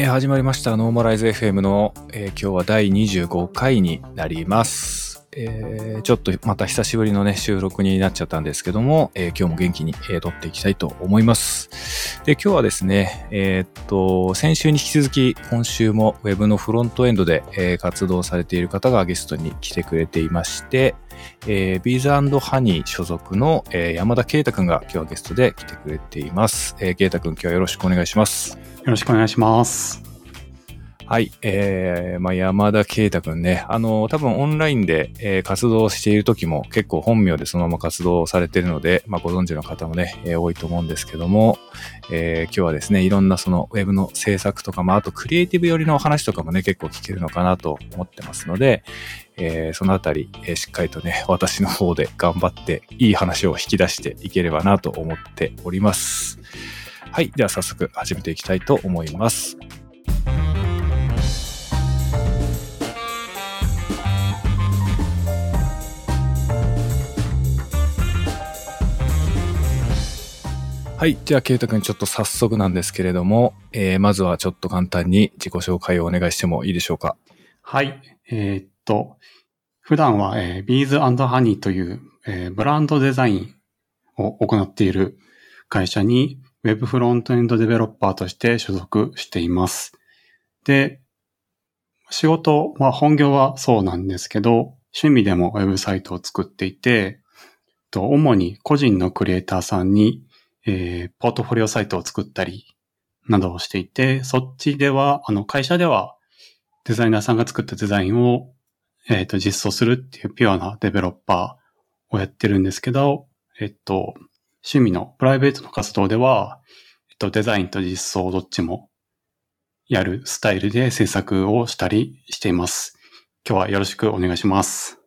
えー始まりました。ノーマライズ FM の、えー今日は第25回になります。えーちょっとまた久しぶりのね、収録になっちゃったんですけども、えー今日も元気に、えー撮っていきたいと思います。で、今日はですね、えーっと、先週に引き続き、今週も Web のフロントエンドで、えー活動されている方がゲストに来てくれていまして、えー、ビーズハニー所属の、えー山田啓太くんが今日はゲストで来てくれています。えー、啓太くん今日はよろしくお願いします。よろしくお願いします。はい。えー、まあ、山田啓太くんね。あの、多分オンラインで、えー活動している時も結構本名でそのまま活動されているので、まあ、ご存知の方もね、えー多いと思うんですけども、えー今日はですね、いろんなそのウェブの制作とか、まあ、あとクリエイティブ寄りの話とかもね、結構聞けるのかなと思ってますので、えーそのあたり、えーしっかりとね、私の方で頑張っていい話を引き出していければなと思っております。はい。では早速始めていきたいと思います。はい。じゃあ、ケイト君、ちょっと早速なんですけれども、えーまずはちょっと簡単に自己紹介をお願いしてもいいでしょうか？はい。えーっと、普段は、えー、ビーズハニーという、えーブランドデザインを行っている会社に Web フロントエンドデベロッパーとして所属しています。で、仕事は本業はそうなんですけど、趣味でもウェブサイトを作っていて、と主に個人のクリエイターさんに、えーポートフォリオサイトを作ったりなどをしていて、そっちでは、あの会社ではデザイナーさんが作ったデザインを、えっ、と、実装するっていうピュアなデベロッパーをやってるんですけど、えっと、趣味のプライベートの活動では、えっと、デザインと実装どっちもやるスタイルで制作をしたりしています。今日はよろしくお願いします。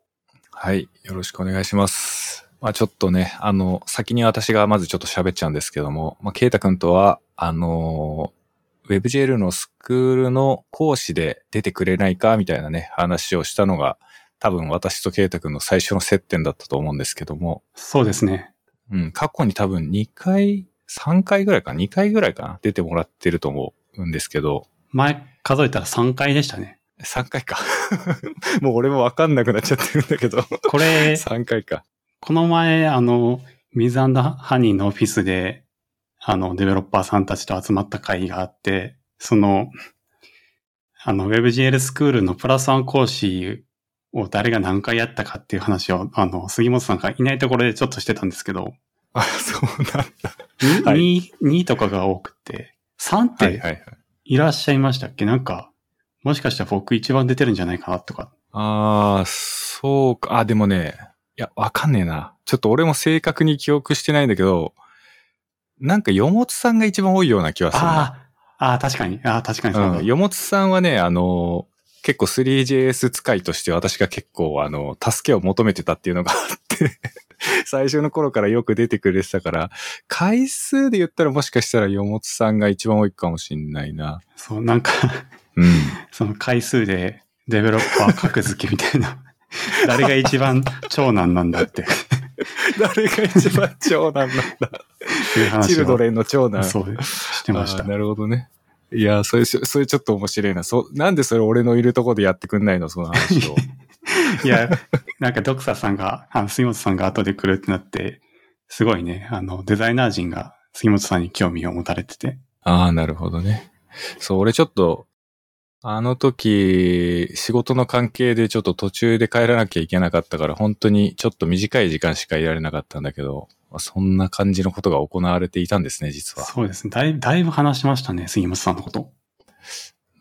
はい。よろしくお願いします。まあちょっとね、あの、先に私がまずちょっと喋っちゃうんですけども、まあ、ケイタ君とは、あの、WebGL のスクールの講師で出てくれないかみたいなね、話をしたのが、多分私とケイタ君の最初の接点だったと思うんですけども、そうですね。うん、過去に多分2回、3回ぐらいか、2回ぐらいかな、出てもらってると思うんですけど、前数えたら3回でしたね。3回か。もう俺もわかんなくなっちゃってるんだけど、これ、3回か。この前、あの、ミズハニーのオフィスで、あの、デベロッパーさんたちと集まった会があって、その、あの、WebGL スクールのプラスワン講師を誰が何回やったかっていう話を、あの、杉本さんがいないところでちょっとしてたんですけど、あ、そうなんだ。2, はい2とかが多くて、3っはいて。いらっしゃいましたっけ、なんか、もしかしたら僕一番出てるんじゃないかなとか。ああ、そうか。あ、でもね、いや、わかんねえな。ちょっと俺も正確に記憶してないんだけど、なんか、よもつさんが一番多いような気はするな。ああ、確かに。ああ、確かにそうだ。うん。よもつさんはね、あの、結構 3JS 使いとして私が結構、あの、助けを求めてたっていうのがあって、最初の頃からよく出てくれてたから、回数で言ったらもしかしたらよもつさんが一番多いかもしんないな。そう、なんか、うん。その回数でデベロッパー格付けみたいな。誰が一番長男なんだって 誰が一番長男なんだ いう話を。チルドレンの長男。そう、してました。なるほどね。いや、それ、それちょっと面白いな。そ、なんでそれ俺のいるとこでやってくんないの？その話を。いや、なんかドクサさんが、あの、杉本さんが後で来るってなって、すごいね、あの、デザイナー陣が杉本さんに興味を持たれてて。ああ、なるほどね。そう、俺ちょっと、あの時、仕事の関係でちょっと途中で帰らなきゃいけなかったから、本当にちょっと短い時間しかいられなかったんだけど、まあそんな感じのことが行われていたんですね、実は。そうですね。だいだいぶ話しましたね、杉本さんのこと。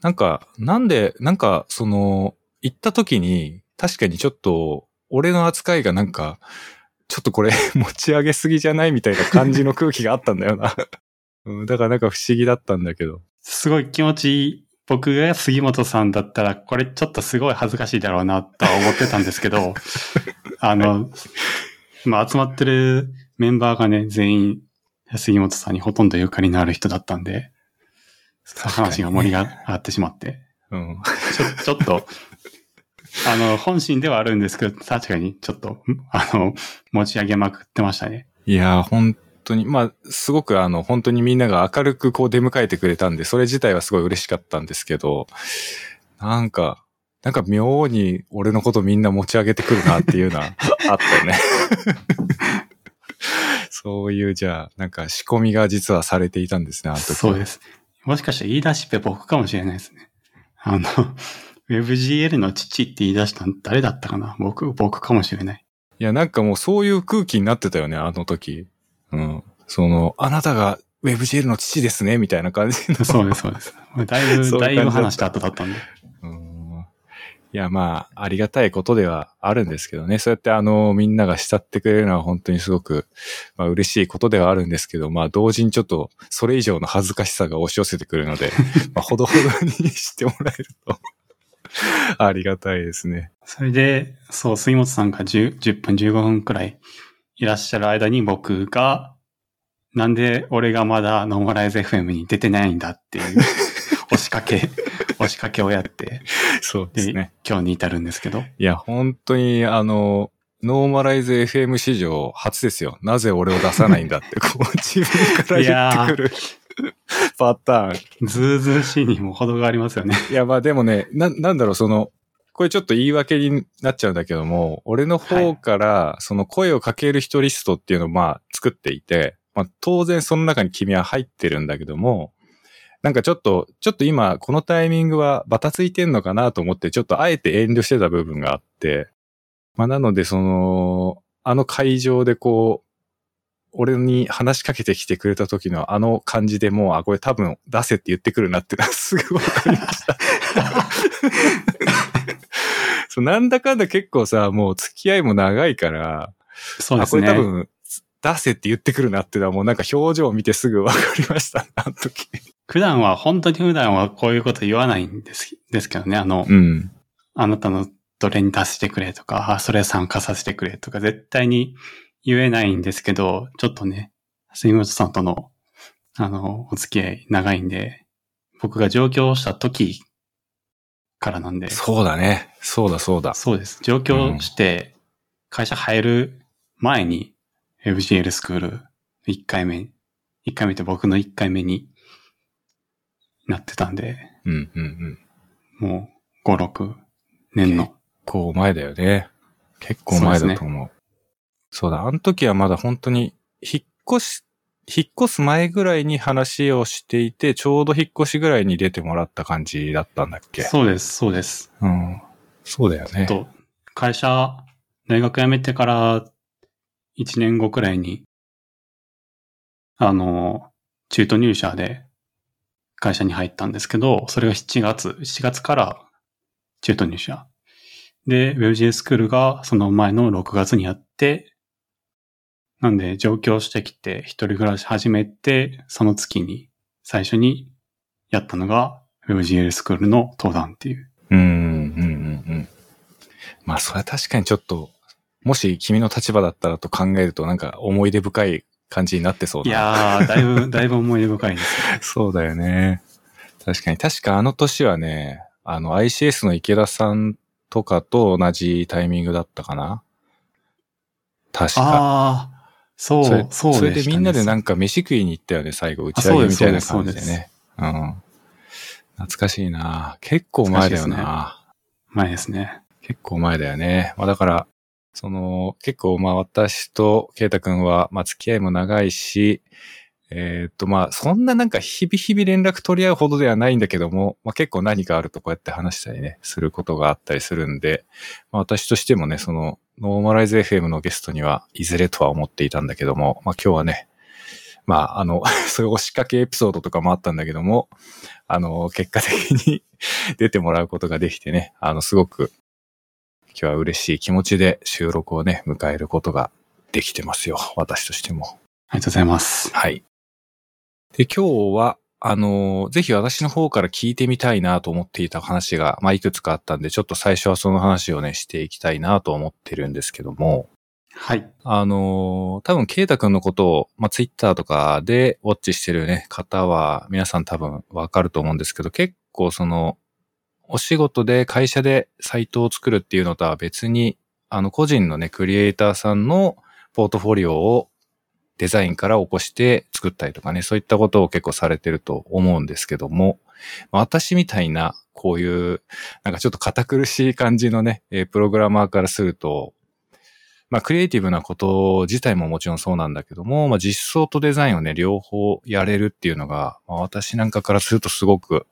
なんか、なんで、なんか、その、行った時に、確かにちょっと、俺の扱いがなんか、ちょっとこれ 持ち上げすぎじゃないみたいな感じの空気があったんだよな。うん、だからなんか不思議だったんだけど。すごい気持ちいい。僕が杉本さんだったら、これちょっとすごい恥ずかしいだろうなとは思ってたんですけど、あの、まあ集まってるメンバーがね、全員杉本さんにほとんどゆかりのある人だったんで、話が盛り上がってしまって、うん。ちょ、ちょっと、あの、本心ではあるんですけど、確かにちょっと、あの、持ち上げまくってましたね。いやー、本当に、まあ、すごくあの、本当にみんなが明るくこう出迎えてくれたんで、それ自体はすごい嬉しかったんですけど、なんか、なんか妙に俺のことみんな持ち上げてくるなっていうのは あったよね。そういう、じゃあ、なんか仕込みが実はされていたんですね、あの時は。そうです。もしかしたら言い出しっぺ僕かもしれないですね。あの、WebGL の父って言い出したの誰だったかな僕、僕かもしれない。いや、なんかもうそういう空気になってたよね、あの時。うん。その、あなたが WebGL の父ですね、みたいな感じの。そうです、そうです。だいぶ、そういうだいぶ話した後だったんで。うんいや、まあ、ありがたいことではあるんですけどね。そうやってあの、みんなが慕ってくれるのは本当にすごく、まあ嬉しいことではあるんですけど、まあ同時にちょっと、それ以上の恥ずかしさが押し寄せてくるので、まあほどほどにしてもらえると、ありがたいですね。それで、そう、杉本さんが 10, 10分15分くらいいらっしゃる間に僕が、なんで俺がまだノーマライズ FM に出てないんだっていう 押しかけ、押しかけをやって、で、そうですね。今日に至るんですけど。いや、本当に、あの、ノーマライズ FM 史上初ですよ。なぜ俺を出さないんだって、こう自分から言ってくるパターン。ずうずうしいにも程がありますよね。いや、まあでもね、な、なんだろう、その、これちょっと言い訳になっちゃうんだけども、俺の方から、その声をかける人リストっていうのをまあ作っていて、まあ当然その中に君は入ってるんだけども、なんかちょっと、ちょっと今このタイミングはバタついてんのかなと思って、ちょっとあえて遠慮してた部分があって、まあなのでその、あの会場でこう、俺に話しかけてきてくれた時のあの感じでもう、あ、これ多分出せって言ってくるなってのはすぐわかりました。そうなんだかんだ結構さ、もう付き合いも長いから、そうですね。れ多分出せって言ってくるなってのはもうなんか表情を見てすぐわかりました、あの時。普段は、本当に普段はこういうこと言わないんです、ですけどね。あの、うん。あなたのどれに出してくれとか、あ、それ参加させてくれとか、絶対に言えないんですけど、ちょっとね、杉本さんとの、あの、お付き合い長いんで、僕が上京した時からなんで、そうだね。そうだそうだ。そうです。上京して、会社入る前に、FGL スクール1回目、1回目って僕の1回目になってたんで、うんうんうん。もう5、6年の。こう前だよね。結構前だと思う。そうだ、あの時はまだ本当に、引っ越し、引っ越す前ぐらいに話をしていて、ちょうど引っ越しぐらいに出てもらった感じだったんだっけ？そうです、そうです。うん。そうだよね。と、会社、大学辞めてから1年後くらいに、あの、中途入社で会社に入ったんですけど、それが7月、7月から中途入社。で、WebGL スクールがその前の6月にやって、なんで上京してきて一人暮らし始めて、その月に最初にやったのが WebGL スクールの登壇っていう。うん、うん、うん、うん。まあ、それは確かにちょっと、もし君の立場だったらと考えると、なんか思い出深い感じになってそうだいな。やー、だいぶ、だいぶ思い出深いです。そうだよね。確かに。確かあの年はね、あの ICS の池田さんとかと同じタイミングだったかな確か。ああ、そう、そうでした、ね。それでみんなでなんか飯食いに行ったよね、最後。打ち上げみたいな感じでね。うん。懐かしいな結構前だよな、前ですね。結構前だよね。まあだから、その、結構まあ私とケイタ君は、まあ付き合いも長いし、えーっとまあそんななんか日々日々連絡取り合うほどではないんだけども、まあ結構何かあるとこうやって話したりね、することがあったりするんで、まあ私としてもね、その、ノーマライズ FM のゲストにはいずれとは思っていたんだけども、まあ今日はね、まああの、そういう押しかけエピソードとかもあったんだけども、あの、結果的に 出てもらうことができてね、あの、すごく今日は嬉しい気持ちで収録をね、迎えることができてますよ。私としても。ありがとうございます。はい。で、今日は、あの、ぜひ私の方から聞いてみたいなと思っていた話が、まあ、いくつかあったんで、ちょっと最初はその話をね、していきたいなと思ってるんですけども、はい。あの、多分、ケイタ君のことを、まあ、ツイッターとかでウォッチしてるね、方は、皆さん多分わかると思うんですけど、結構その、お仕事で会社でサイトを作るっていうのとは別に、あの、個人のね、クリエイターさんのポートフォリオを、デザインから起こして作ったりとかね、そういったことを結構されてると思うんですけども、私みたいな、こういう、なんかちょっと堅苦しい感じのね、プログラマーからすると、まあ、クリエイティブなこと自体ももちろんそうなんだけども、まあ、実装とデザインをね、両方やれるっていうのが、まあ、私なんかからするとすごく、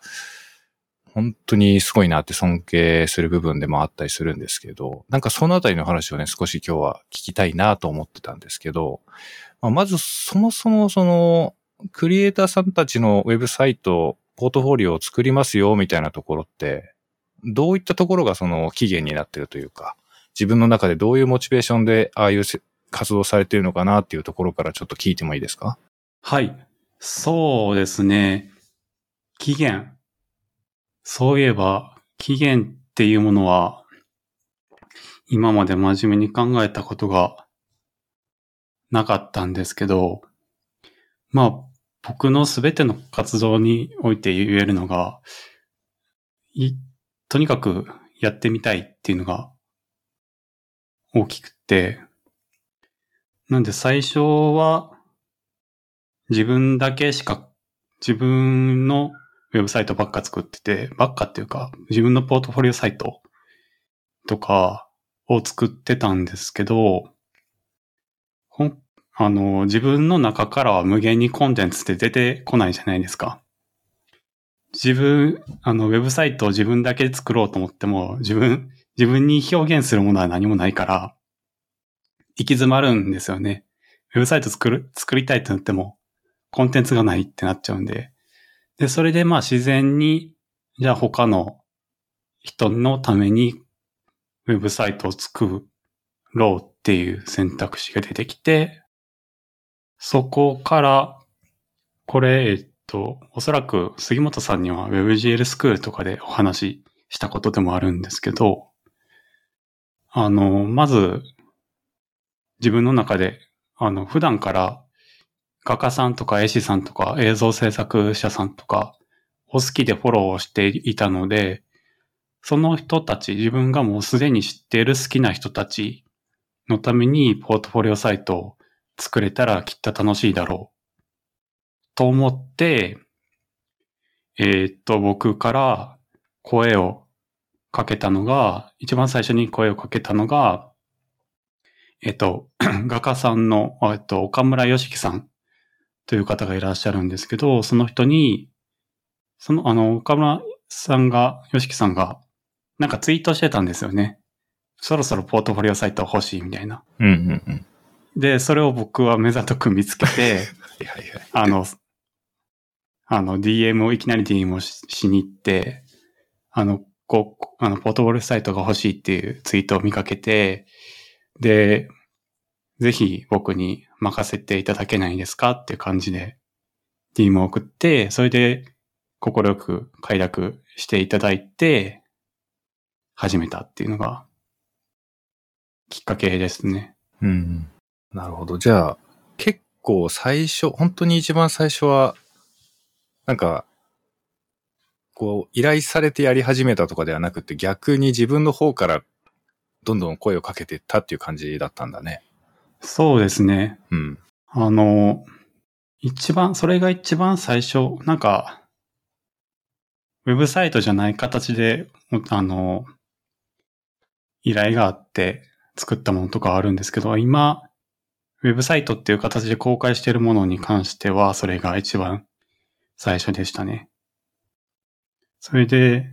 本当にすごいなって尊敬する部分でもあったりするんですけど、なんかそのあたりの話をね、少し今日は聞きたいなと思ってたんですけど、まあ、まずそもそもその、クリエイターさんたちのウェブサイト、ポートフォリオを作りますよみたいなところって、どういったところがその期限になってるというか、自分の中でどういうモチベーションでああいう活動されているのかなっていうところからちょっと聞いてもいいですか？はい。そうですね。期限。そういえば、期限っていうものは、今まで真面目に考えたことがなかったんですけど、まあ、僕のすべての活動において言えるのが、とにかくやってみたいっていうのが大きくて、なんで最初は自分だけしか、自分のウェブサイトばっか作ってて、ばっかっていうか、自分のポートフォリオサイトとかを作ってたんですけど、あの、自分の中からは無限にコンテンツって出てこないじゃないですか。自分、あの、ウェブサイトを自分だけ作ろうと思っても、自分、自分に表現するものは何もないから、行き詰まるんですよね。ウェブサイト作る、作りたいってなっても、コンテンツがないってなっちゃうんで。で、それでまあ自然に、じゃあ他の人のためにウェブサイトを作ろうっていう選択肢が出てきて、そこから、これ、えっと、おそらく杉本さんには WebGL スクールとかでお話ししたことでもあるんですけど、あの、まず、自分の中で、あの、普段から画家さんとか絵師さんとか映像制作者さんとかを好きでフォローしていたので、その人たち、自分がもうすでに知っている好きな人たちのためにポートフォリオサイトを作れたらきっと楽しいだろう。と思って、えー、っと、僕から声をかけたのが、一番最初に声をかけたのが、えっと、画家さんの、えっと、岡村良樹さんという方がいらっしゃるんですけど、その人に、その、あの、岡村さんが、良樹さんが、なんかツイートしてたんですよね。そろそろポートフォリオサイト欲しいみたいな。うんうんうん。で、それを僕は目ざとく見つけて、はいはいはい、あの、あの、DM を、いきなり DM をしに行って、あの、こう、あの、ポートボールサイトが欲しいっていうツイートを見かけて、で、ぜひ僕に任せていただけないですかっていう感じで DM を送って、それで快く快諾していただいて、始めたっていうのがきっかけですね。うん。なるほど。じゃあ、結構最初、本当に一番最初は、なんか、こう、依頼されてやり始めたとかではなくて、逆に自分の方からどんどん声をかけていったっていう感じだったんだね。そうですね。うん。あの、一番、それが一番最初、なんか、ウェブサイトじゃない形で、あの、依頼があって作ったものとかあるんですけど、今、ウェブサイトっていう形で公開しているものに関しては、それが一番最初でしたね。それで、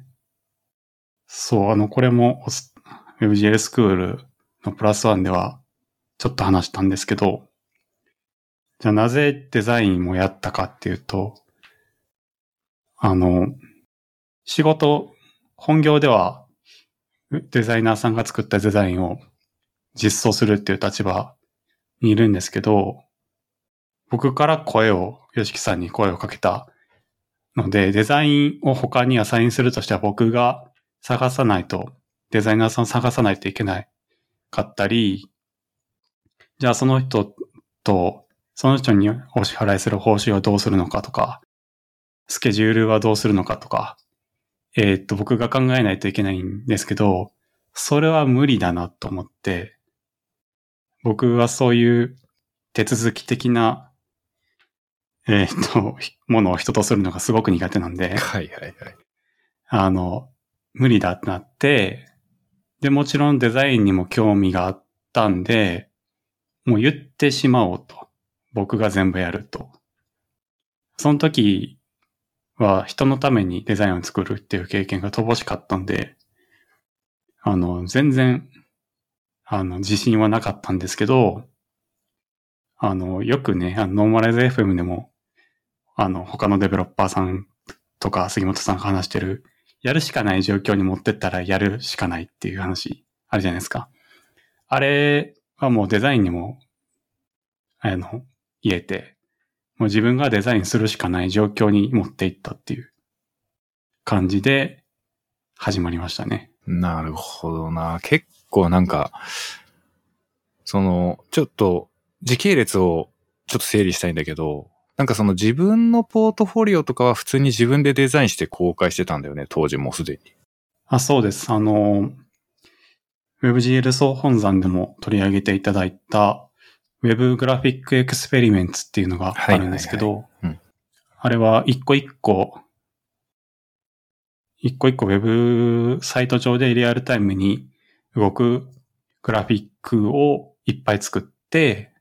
そう、あの、これも WebGL スクールのプラスワンではちょっと話したんですけど、じゃあなぜデザインもやったかっていうと、あの、仕事、本業ではデザイナーさんが作ったデザインを実装するっていう立場にいるんですけど、僕から声を、ヨシキさんに声をかけたので、デザインを他にアサインするとしては僕が探さないと、デザイナーさん探さないといけないかったり、じゃあその人と、その人にお支払いする報酬をどうするのかとか、スケジュールはどうするのかとか、えー、っと、僕が考えないといけないんですけど、それは無理だなと思って、僕はそういう手続き的な、えっ、と、ものを人とするのがすごく苦手なんで、はいはいはい。あの、無理だってなって、で、もちろんデザインにも興味があったんで、もう言ってしまおうと。僕が全部やると。その時は人のためにデザインを作るっていう経験が乏しかったんで、あの、全然、あの、自信はなかったんですけど、あの、よくね、あのノーマライズ FM でも、あの、他のデベロッパーさんとか杉本さんが話してる、やるしかない状況に持ってったらやるしかないっていう話あるじゃないですか。あれはもうデザインにも、あの、言えて、もう自分がデザインするしかない状況に持っていったっていう感じで始まりましたね。なるほどな。結構なんか、その、ちょっと時系列をちょっと整理したいんだけど、なんかその自分のポートフォリオとかは普通に自分でデザインして公開してたんだよね、当時もうすでに。あ、そうです。あの、WebGL 総本山でも取り上げていただいた Web グラフィックエクスペリメンツっていうのがあるんですけど、うんあれは一個一個、一個一個 Web サイト上でリアルタイムに動くグラフィックをいっぱい作って、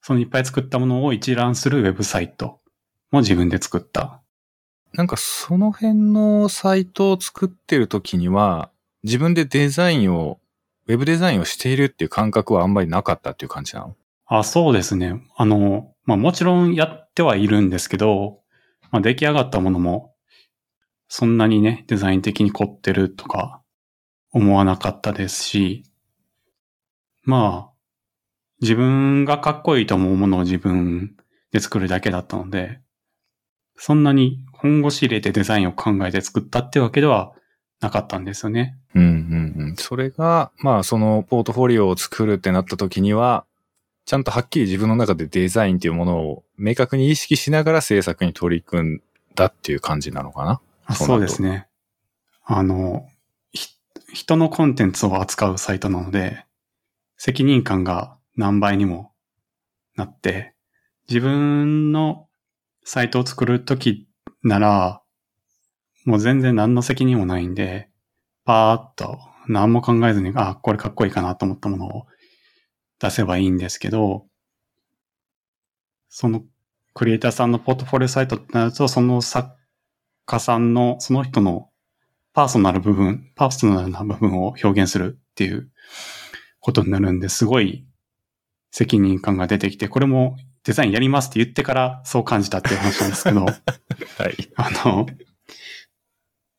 そのいっぱい作ったものを一覧するウェブサイトも自分で作った。なんかその辺のサイトを作ってる時には、自分でデザインを、ウェブデザインをしているっていう感覚はあんまりなかったっていう感じなの？あ、そうですね。あの、まあもちろんやってはいるんですけど、まあ出来上がったものも、そんなにね、デザイン的に凝ってるとか思わなかったですし、まあ、自分がかっこいいと思うものを自分で作るだけだったので、そんなに本腰入れてデザインを考えて作ったってわけではなかったんですよね。うんうんうん。それが、まあそのポートフォリオを作るってなった時には、ちゃんとはっきり自分の中でデザインっていうものを明確に意識しながら制作に取り組んだっていう感じなのかなあそうですね。あの、ひ人のコンテンツを扱うサイトなので、責任感が何倍にもなって、自分のサイトを作るときなら、もう全然何の責任もないんで、パーッと何も考えずに、あ、これかっこいいかなと思ったものを出せばいいんですけど、そのクリエイターさんのポートフォリオサイトってなると、その作家さんの、その人のパーソナル部分、パーソナルな部分を表現するっていうことになるんで、すごい責任感が出てきて、これもデザインやりますって言ってからそう感じたっていう話なんですけど、はい。あの、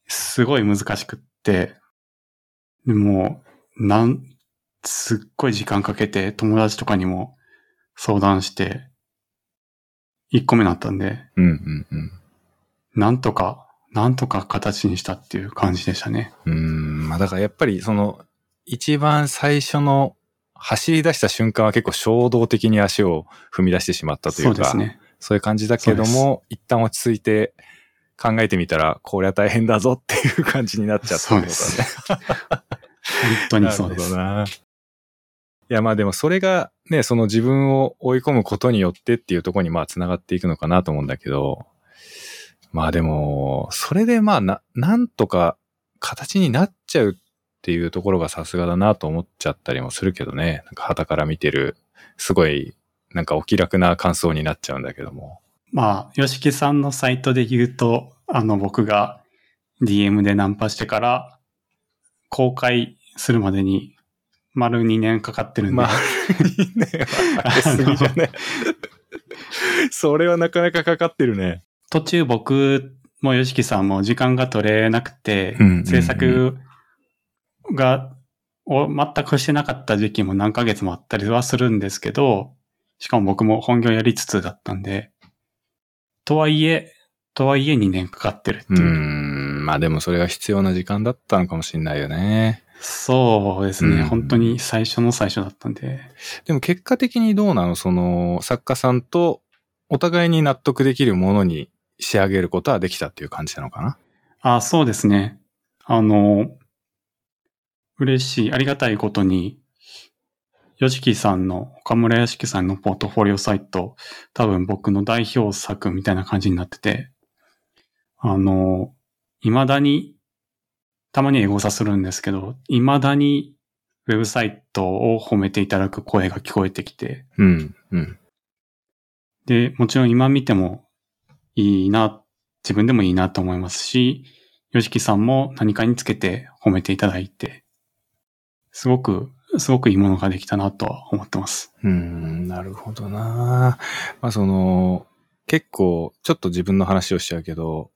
すごい難しくって、でも、なん、すっごい時間かけて友達とかにも相談して、1個目になったんで、うんうんうん。なんとか、なんとか形にしたっていう感じでしたね。うーん、まあだからやっぱりその、一番最初の走り出した瞬間は結構衝動的に足を踏み出してしまったといか、そううですね。そういう感じだけどそも、一旦落ち着いて考えてみたら、これは大変だぞっていう感じになっちゃったってことだね。本当にそうです。なな。いや、まあでもそれがね、その自分を追い込むことによってっていうところにまあ繋がっていくのかなと思うんだけど、まあでも、それでまあな、なんとか形になっちゃうっていうところがさすがだなと思っちゃったりもするけどね。なんか旗から見てる、すごい、なんかお気楽な感想になっちゃうんだけども。まあ、吉木さんのサイトで言うと、あの、僕が DM でナンパしてから、公開するまでに、丸2年かかってるんで、まあ、いいね。かけすぎじゃね。それはなかなかかかってるね。途中僕も吉木さんも時間が取れなくて、うんうんうん制作がを全くしてなかった時期も何ヶ月もあったりはするんですけど、しかも僕も本業やりつつだったんで、とはいえ、とはいえ2年かかってるっていう。ん。まあでもそれが必要な時間だったのかもしれないよね。そうですね、うん本当に最初の最初だったんで。でも結果的にどうなの？その作家さんとお互いに納得できるものに仕上げることはできたっていう感じなのかな？あ、そうですね。あの、嬉しい、ありがたいことに、ヨシキさんの、岡村よしきさんのポートフォリオサイト、多分僕の代表作みたいな感じになってて、あの、未だに、たまにエゴサするんですけど、未だにウェブサイトを褒めていただく声が聞こえてきて、うん。うん。で、もちろん今見てもいいな、自分でもいいなと思いますし、ヨシキさんも何かにつけて褒めていただいて、すごく、すごくいいものができたなとは思ってます。うん、なるほどなまあその、結構、ちょっと自分の話をしちゃうけど、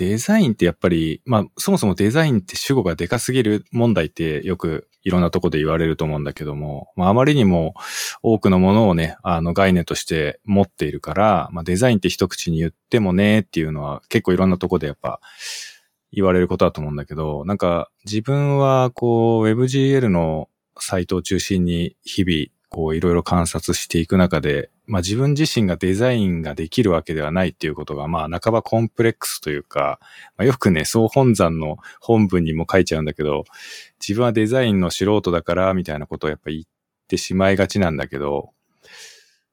デザインってやっぱり、まあそもそもデザインって主語がでかすぎる問題ってよくいろんなとこで言われると思うんだけども、まああまりにも多くのものをね、あの概念として持っているから、まあデザインって一口に言ってもねっていうのは結構いろんなとこでやっぱ言われることだと思うんだけど、なんか自分はこう WebGL のサイトを中心に日々こういろいろ観察していく中で、まあ自分自身がデザインができるわけではないっていうことが、まあ半ばコンプレックスというか、まあ、よくね、総本山の本文にも書いちゃうんだけど、自分はデザインの素人だから、みたいなことをやっぱ言ってしまいがちなんだけど、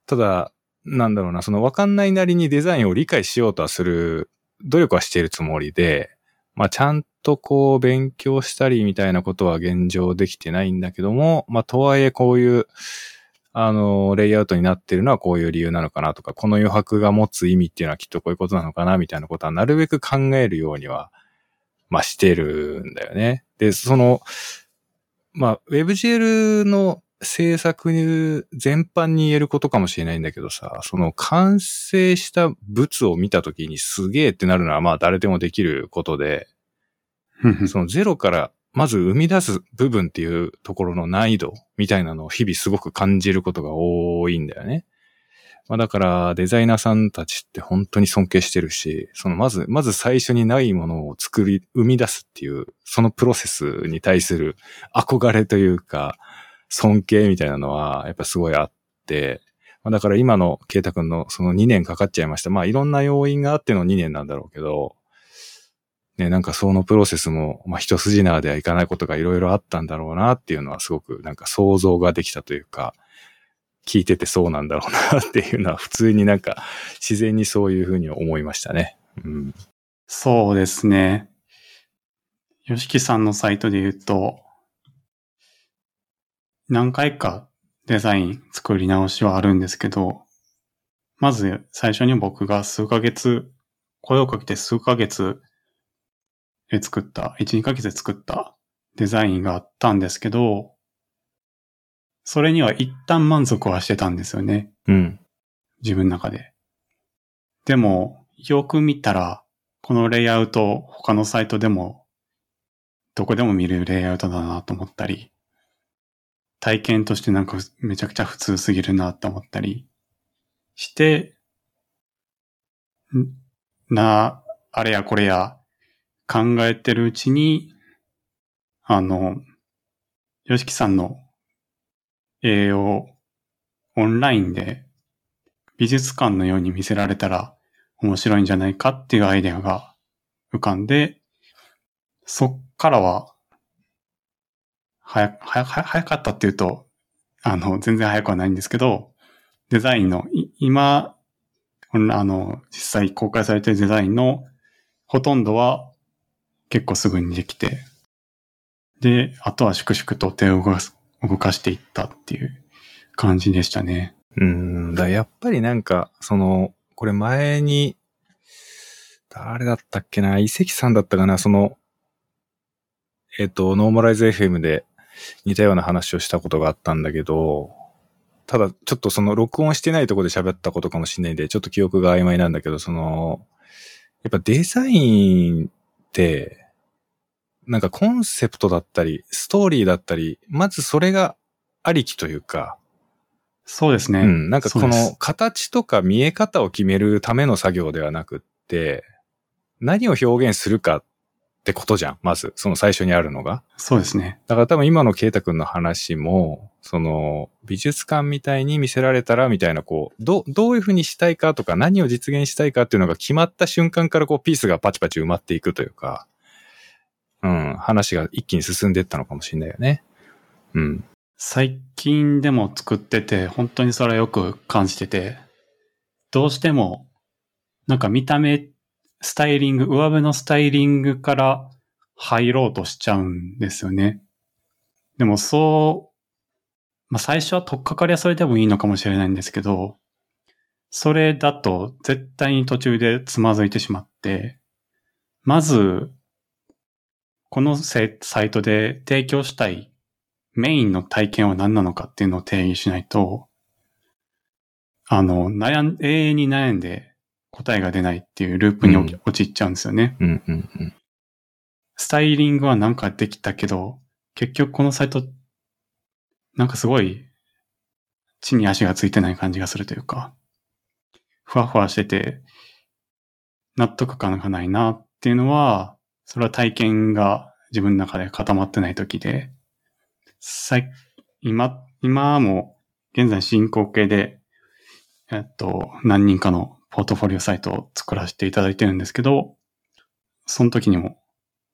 ただ、なんだろうな、そのわかんないなりにデザインを理解しようとはする、努力はしているつもりで、まあちゃんとこう勉強したりみたいなことは現状できてないんだけども、まあとはいえこういう、あの、レイアウトになってるのはこういう理由なのかなとか、この余白が持つ意味っていうのはきっとこういうことなのかなみたいなことはなるべく考えるようには、まあしてるんだよね。で、その、まあ WebGL の制作全般に言えることかもしれないんだけどさ、その完成した物を見たときにすげえってなるのはまあ誰でもできることで、そのゼロからまず生み出す部分っていうところの難易度みたいなのを日々すごく感じることが多いんだよね。まあだからデザイナーさんたちって本当に尊敬してるし、そのまず、まず最初にないものを作り、生み出すっていう、そのプロセスに対する憧れというか、尊敬みたいなのはやっぱすごいあって、まあ、だから今のケイタ君のその2年かかっちゃいました。まあいろんな要因があっての2年なんだろうけど、ね、なんかそのプロセスも、まあ一筋縄ではいかないことがいろいろあったんだろうなっていうのはすごくなんか想像ができたというか、聞いててそうなんだろうなっていうのは普通になんか自然にそういうふうに思いましたね。うん。そうですね。よしきさんのサイトで言うと、何回かデザイン作り直しはあるんですけど、まず最初に僕が数ヶ月、声をかけて数ヶ月で作った、1、2ヶ月で作ったデザインがあったんですけど、それには一旦満足はしてたんですよね。うん。自分の中で。でも、よく見たら、このレイアウト、他のサイトでも、どこでも見れるレイアウトだなと思ったり、体験としてなんかめちゃくちゃ普通すぎるなと思ったりして、ん？な、あれやこれや考えてるうちに、あの、よしきさんの絵をオンラインで美術館のように見せられたら面白いんじゃないかっていうアイデアが浮かんで、そっからは、早、早、早早かったっていうと、あの、全然早くはないんですけど、デザインの、今、あの、実際公開されてるデザインのほとんどは結構すぐにできて、で、あとは粛々と手を動かす動かしていったっていう感じでしたね。うん、だやっぱりなんか、その、これ前に、誰だったっけな、遺跡さんだったかな、その、えっ、と、ノーマライズ FM で似たような話をしたことがあったんだけど、ただ、ちょっとその録音してないところで喋ったことかもしれないんで、ちょっと記憶が曖昧なんだけど、その、やっぱデザインって、なんかコンセプトだったり、ストーリーだったり、まずそれがありきというか、そうですね。うん、なんかこの形とか見え方を決めるための作業ではなくって、何を表現するかってことじゃん、まず、その最初にあるのが。そうですね。だから多分今のケイタ君の話も、その美術館みたいに見せられたらみたいなこう、ど、どういうふうにしたいかとか何を実現したいかっていうのが決まった瞬間からこうピースがパチパチ埋まっていくというか、うん、話が一気に進んでいったのかもしれないよね。うん。最近でも作ってて、本当にそれはよく感じてて、どうしても、なんか見た目、スタイリング、上辺のスタイリングから入ろうとしちゃうんですよね。でもそう、まあ最初は取っかかりはそれでもいいのかもしれないんですけど、それだと絶対に途中でつまずいてしまって、まず、このサイトで提供したいメインの体験は何なのかっていうのを定義しないと、あの、悩ん、永遠に悩んで答えが出ないっていうループにうん陥っちゃうんですよね。うんうんうん。スタイリングはなんかできたけど、結局このサイト、なんかすごい地に足がついてない感じがするというか、ふわふわしてて、納得感がないなっていうのは、それは体験が自分の中で固まってない時で、さい今、今も現在進行形で、えっと、何人かのポートフォリオサイトを作らせていただいてるんですけど、その時にも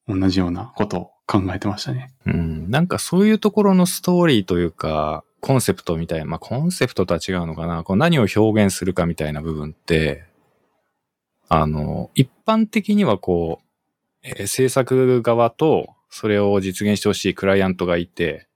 同じようなことを考えてましたね。うん、なんかそういうところのストーリーというか、コンセプトみたいな、まあコンセプトとは違うのかな、こう何を表現するかみたいな部分って、あの、一般的にはこう、えー制作側とそれを実現してほしいクライアントがいて、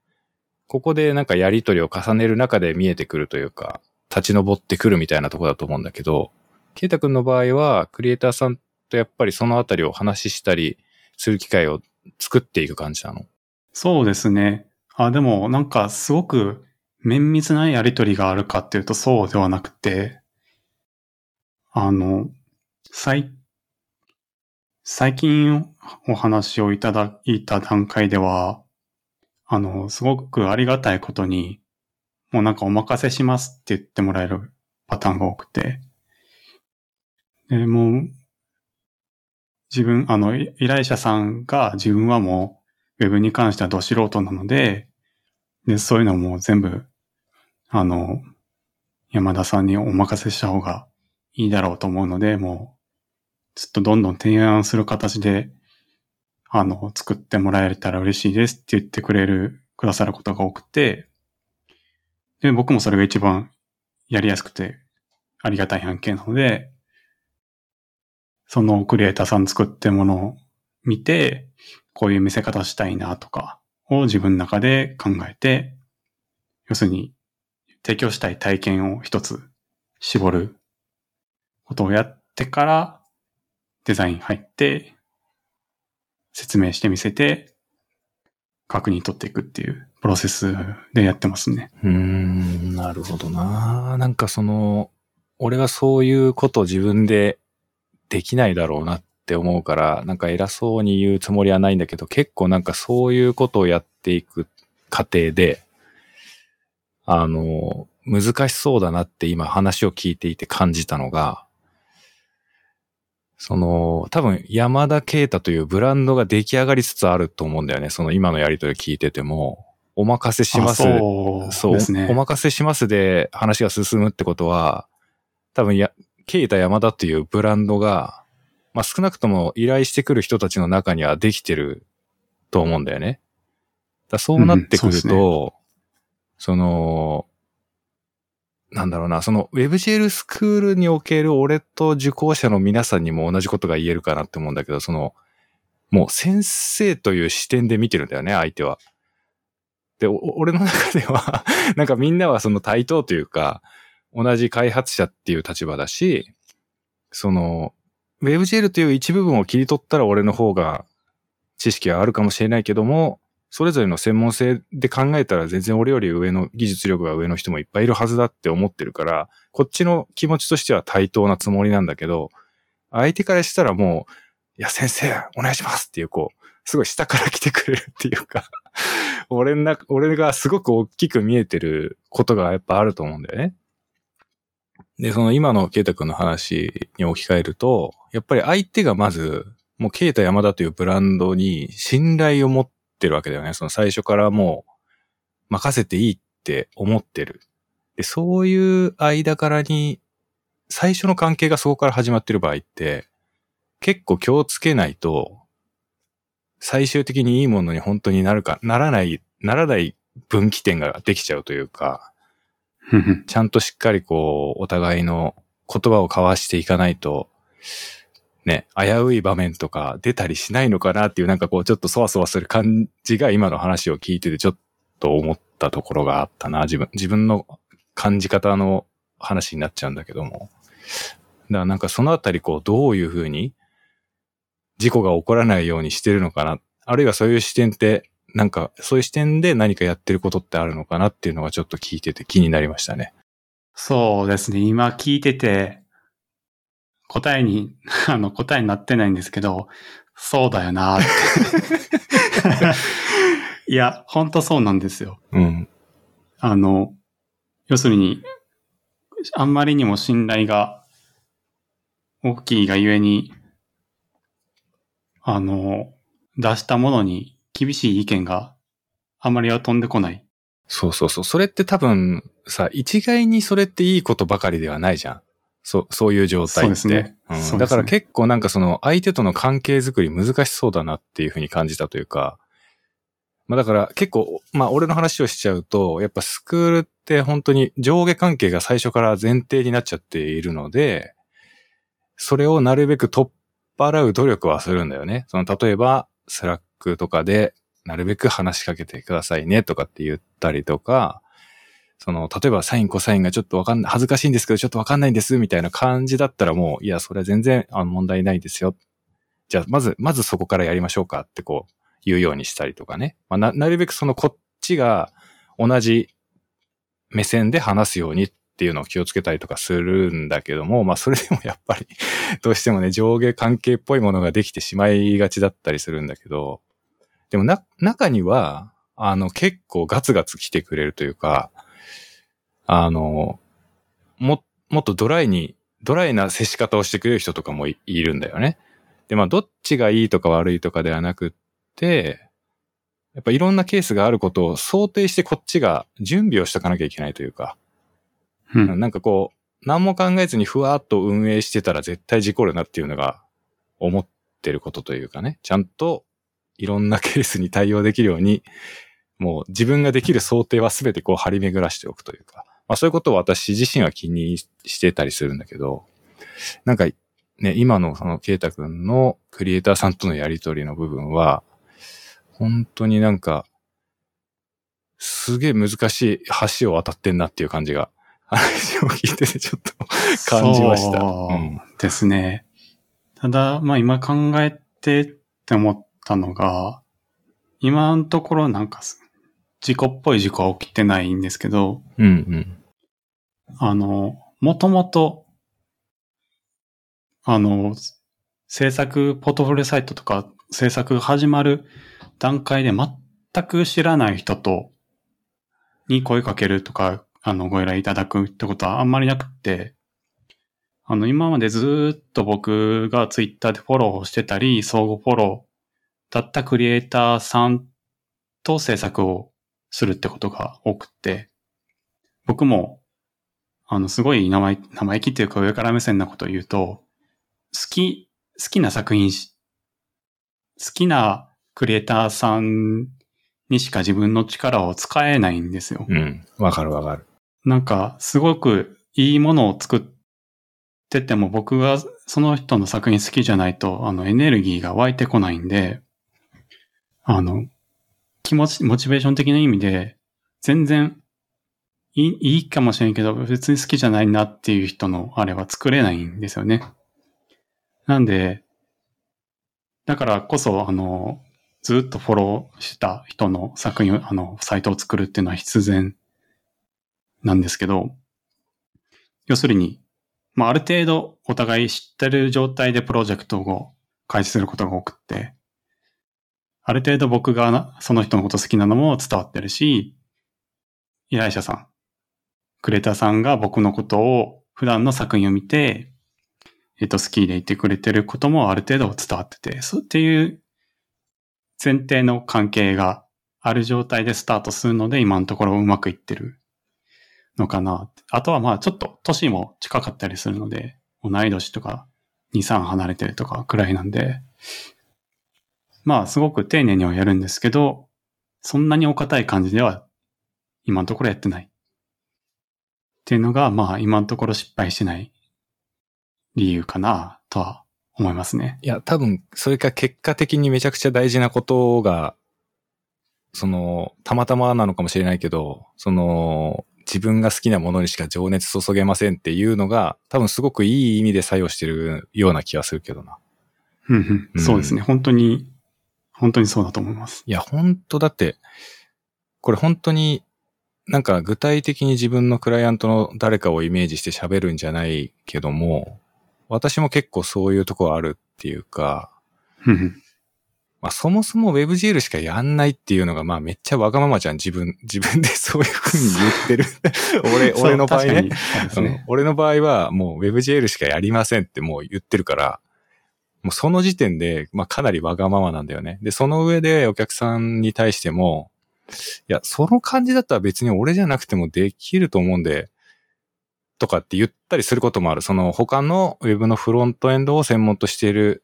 ここでなんかやりとりを重ねる中で見えてくるというか、立ち上ってくるみたいなところだと思うんだけど、ケイタ君の場合は、クリエイターさんとやっぱりそのあたりを話したりする機会を作っていく感じなの？そうですね。あ、でもなんかすごく綿密なやりとりがあるかっていうとそうではなくて、あの、最、最近お話をいただいた段階では、あの、すごくありがたいことに、もうなんかお任せしますって言ってもらえるパターンが多くて、でもう、自分、あの、依頼者さんが自分はもう、ウェブに関してはど素人なので、で、そういうのも全部、あの、山田さんにお任せした方がいいだろうと思うので、もう、ちょっとどんどん提案する形で、あの、作ってもらえたら嬉しいですって言ってくれる、くださることが多くて、で、僕もそれが一番やりやすくてありがたい案件なので、そのクリエイターさん作ってものを見て、こういう見せ方したいなとかを自分の中で考えて、要するに提供したい体験を一つ絞ることをやってからデザイン入って説明してみせて確認取っていくっていうプロセスでやってますね。うん、なるほどな。なんかその、俺がそういうことを自分でできないだろうなって思うから、なんか偉そうに言うつもりはないんだけど、結構なんかそういうことをやっていく過程で、あの、難しそうだなって今話を聞いていて感じたのが、その、多分山田啓太というブランドが出来上がりつつあると思うんだよね。その今のやりとり聞いてても、お任せします。あそうそうですね。お任せしますで話が進むってことは、多分や、ケイタ山田っていうブランドが、まあ少なくとも依頼してくる人たちの中にはできてると思うんだよね。だそうなってくると、うんその、なんだろうな、その WebGL スクールにおける俺と受講者の皆さんにも同じことが言えるかなって思うんだけど、その、もう先生という視点で見てるんだよね、相手は。で、お俺の中では、なんかみんなはその対等というか、同じ開発者っていう立場だし、その、WebGL という一部分を切り取ったら俺の方が知識はあるかもしれないけども、それぞれの専門性で考えたら全然俺より上の技術力が上の人もいっぱいいるはずだって思ってるから、こっちの気持ちとしては対等なつもりなんだけど、相手からしたらもう、いや先生、お願いしますっていうこう、すごい下から来てくれるっていうか、俺の中、俺がすごく大きく見えてることがやっぱあると思うんだよね。で、その今のケイタ君の話に置き換えると、やっぱり相手がまず、もうケイタ山田というブランドに信頼を持ってるわけだよね。その最初からもう任せていいって思ってる。で、そういう間柄に、最初の関係がそこから始まってる場合って、結構気をつけないと、最終的にいいものに本当になるか、ならない、ならない分岐点ができちゃうというか、ちゃんとしっかりこう、お互いの言葉を交わしていかないと、ね、危うい場面とか出たりしないのかなっていうなんかこうちょっとそわそわする感じが今の話を聞いててちょっと思ったところがあったな。自分、自分の感じ方の話になっちゃうんだけども。だからなんかそのあたりこうどういうふうに事故が起こらないようにしてるのかな。あるいはそういう視点って、なんかそういう視点で何かやってることってあるのかなっていうのがちょっと聞いてて気になりましたね。そうですね。今聞いてて、答えに、あの、答えになってないんですけど、そうだよなって。いや、ほんとそうなんですよ。うん。あの、要するに、あんまりにも信頼が大きいがゆえに、あの、出したものに厳しい意見があんまりは飛んでこない。そうそうそう。それって多分さ、一概にそれっていいことばかりではないじゃん。そう、そういう状態って。そうですねうんすねだから結構なんかその相手との関係づくり難しそうだなっていうふうに感じたというか、まあだから結構、まあ俺の話をしちゃうと、やっぱスクールって本当に上下関係が最初から前提になっちゃっているので、それをなるべく取っ払う努力はするんだよね。その例えば、スラックとかでなるべく話しかけてくださいねとかって言ったりとか、その、例えばサインコサインがちょっとわかん、恥ずかしいんですけどちょっとわかんないんですみたいな感じだったらもう、いや、それは全然あの問題ないですよ。じゃあ、まず、まずそこからやりましょうかってこう、言うようにしたりとかね。まあ、な、なるべくそのこっちが同じ目線で話すようにっていうのを気をつけたりとかするんだけども、まあそれでも やっぱりどうしてもね、上下関係っぽいものができてしまいがちだったりするんだけど、でもな、中には、あの、結構ガツガツ来てくれるというか、あの、も、もっとドライに、ドライな接し方をしてくれる人とかもいいるんだよね。で、まあ、どっちがいいとか悪いとかではなくって、やっぱいろんなケースがあることを想定してこっちが準備をしとかなきゃいけないというか、うん。なんかこう、何も考えずにふわっと運営してたら絶対事故るなっていうのが思ってることというかね、ちゃんといろんなケースに対応できるように、もう自分ができる想定は全てこう張り巡らしておくというか、まあそういうことを私自身は気にしてたりするんだけど、なんかね、今のそのケイタ君のクリエイターさんとのやりとりの部分は、本当になんか、すげえ難しい橋を渡ってんなっていう感じが、話を聞いててちょっと感じました。そううんですね。ただ、まあ今考えてって思ったのが、今のところなんかす事故っぽい事故は起きてないんですけど、うんうん。あの、もともと、あの、制作、ポートフォリオサイトとか制作が始まる段階で全く知らない人と、に声かけるとか、あの、ご依頼いただくってことはあんまりなくって、あの、今までずーっと僕がツイッターでフォローをしてたり、相互フォローだったクリエイターさんと制作をするってことが多くって、僕もあの、すごい生意生意気っていうか上から目線なことを言うと、好き、好きな作品し、好きなクリエイターさんにしか自分の力を使えないんですよ。うん。わかるわかる。なんか、すごくいいものを作ってても僕がその人の作品好きじゃないと、あの、エネルギーが湧いてこないんで、あの、気持ち、モチベーション的な意味で、全然いい、いいかもしれんけど、別に好きじゃないなっていう人のあれは作れないんですよね。なんで、だからこそ、あの、ずっとフォローした人の作品を、あの、サイトを作るっていうのは必然なんですけど、要するに、まあ、ある程度お互い知ってる状態でプロジェクトを開始することが多くて、ある程度僕がその人のこと好きなのも伝わってるし、依頼者さん、クレーターさんが僕のことを普段の作品を見て、えっと、好きでいてくれてることもある程度伝わってて、そうっていう前提の関係がある状態でスタートするので、今のところうまくいってるのかな。あとはまあちょっと年も近かったりするので、同い年とか2、3離れてるとかくらいなんで、まあすごく丁寧にはやるんですけど、そんなにお堅い感じでは今のところやってない。っていうのが、まあ今のところ失敗してない理由かなとは思いますね。いや、多分、それか結果的にめちゃくちゃ大事なことが、その、たまたまなのかもしれないけど、その、自分が好きなものにしか情熱注げませんっていうのが、多分すごくいい意味で作用してるような気がするけどな。うんうん、そうですね。本当に、本当にそうだと思います。いや、本当だって、これ本当になんか具体的に自分のクライアントの誰かをイメージして喋るんじゃないけども、私も結構そういうとこあるっていうか、まあそもそも WebGL しかやんないっていうのがまあめっちゃわがままじゃん。自分、自分でそういう風に言ってる。俺、俺の場合ね。俺の場合はもう WebGL しかやりませんってもう言ってるから、もうその時点で、まあかなりわがままなんだよね。で、その上でお客さんに対しても、いや、その感じだったら別に俺じゃなくてもできると思うんで、とかって言ったりすることもある。その他の Web のフロントエンドを専門としている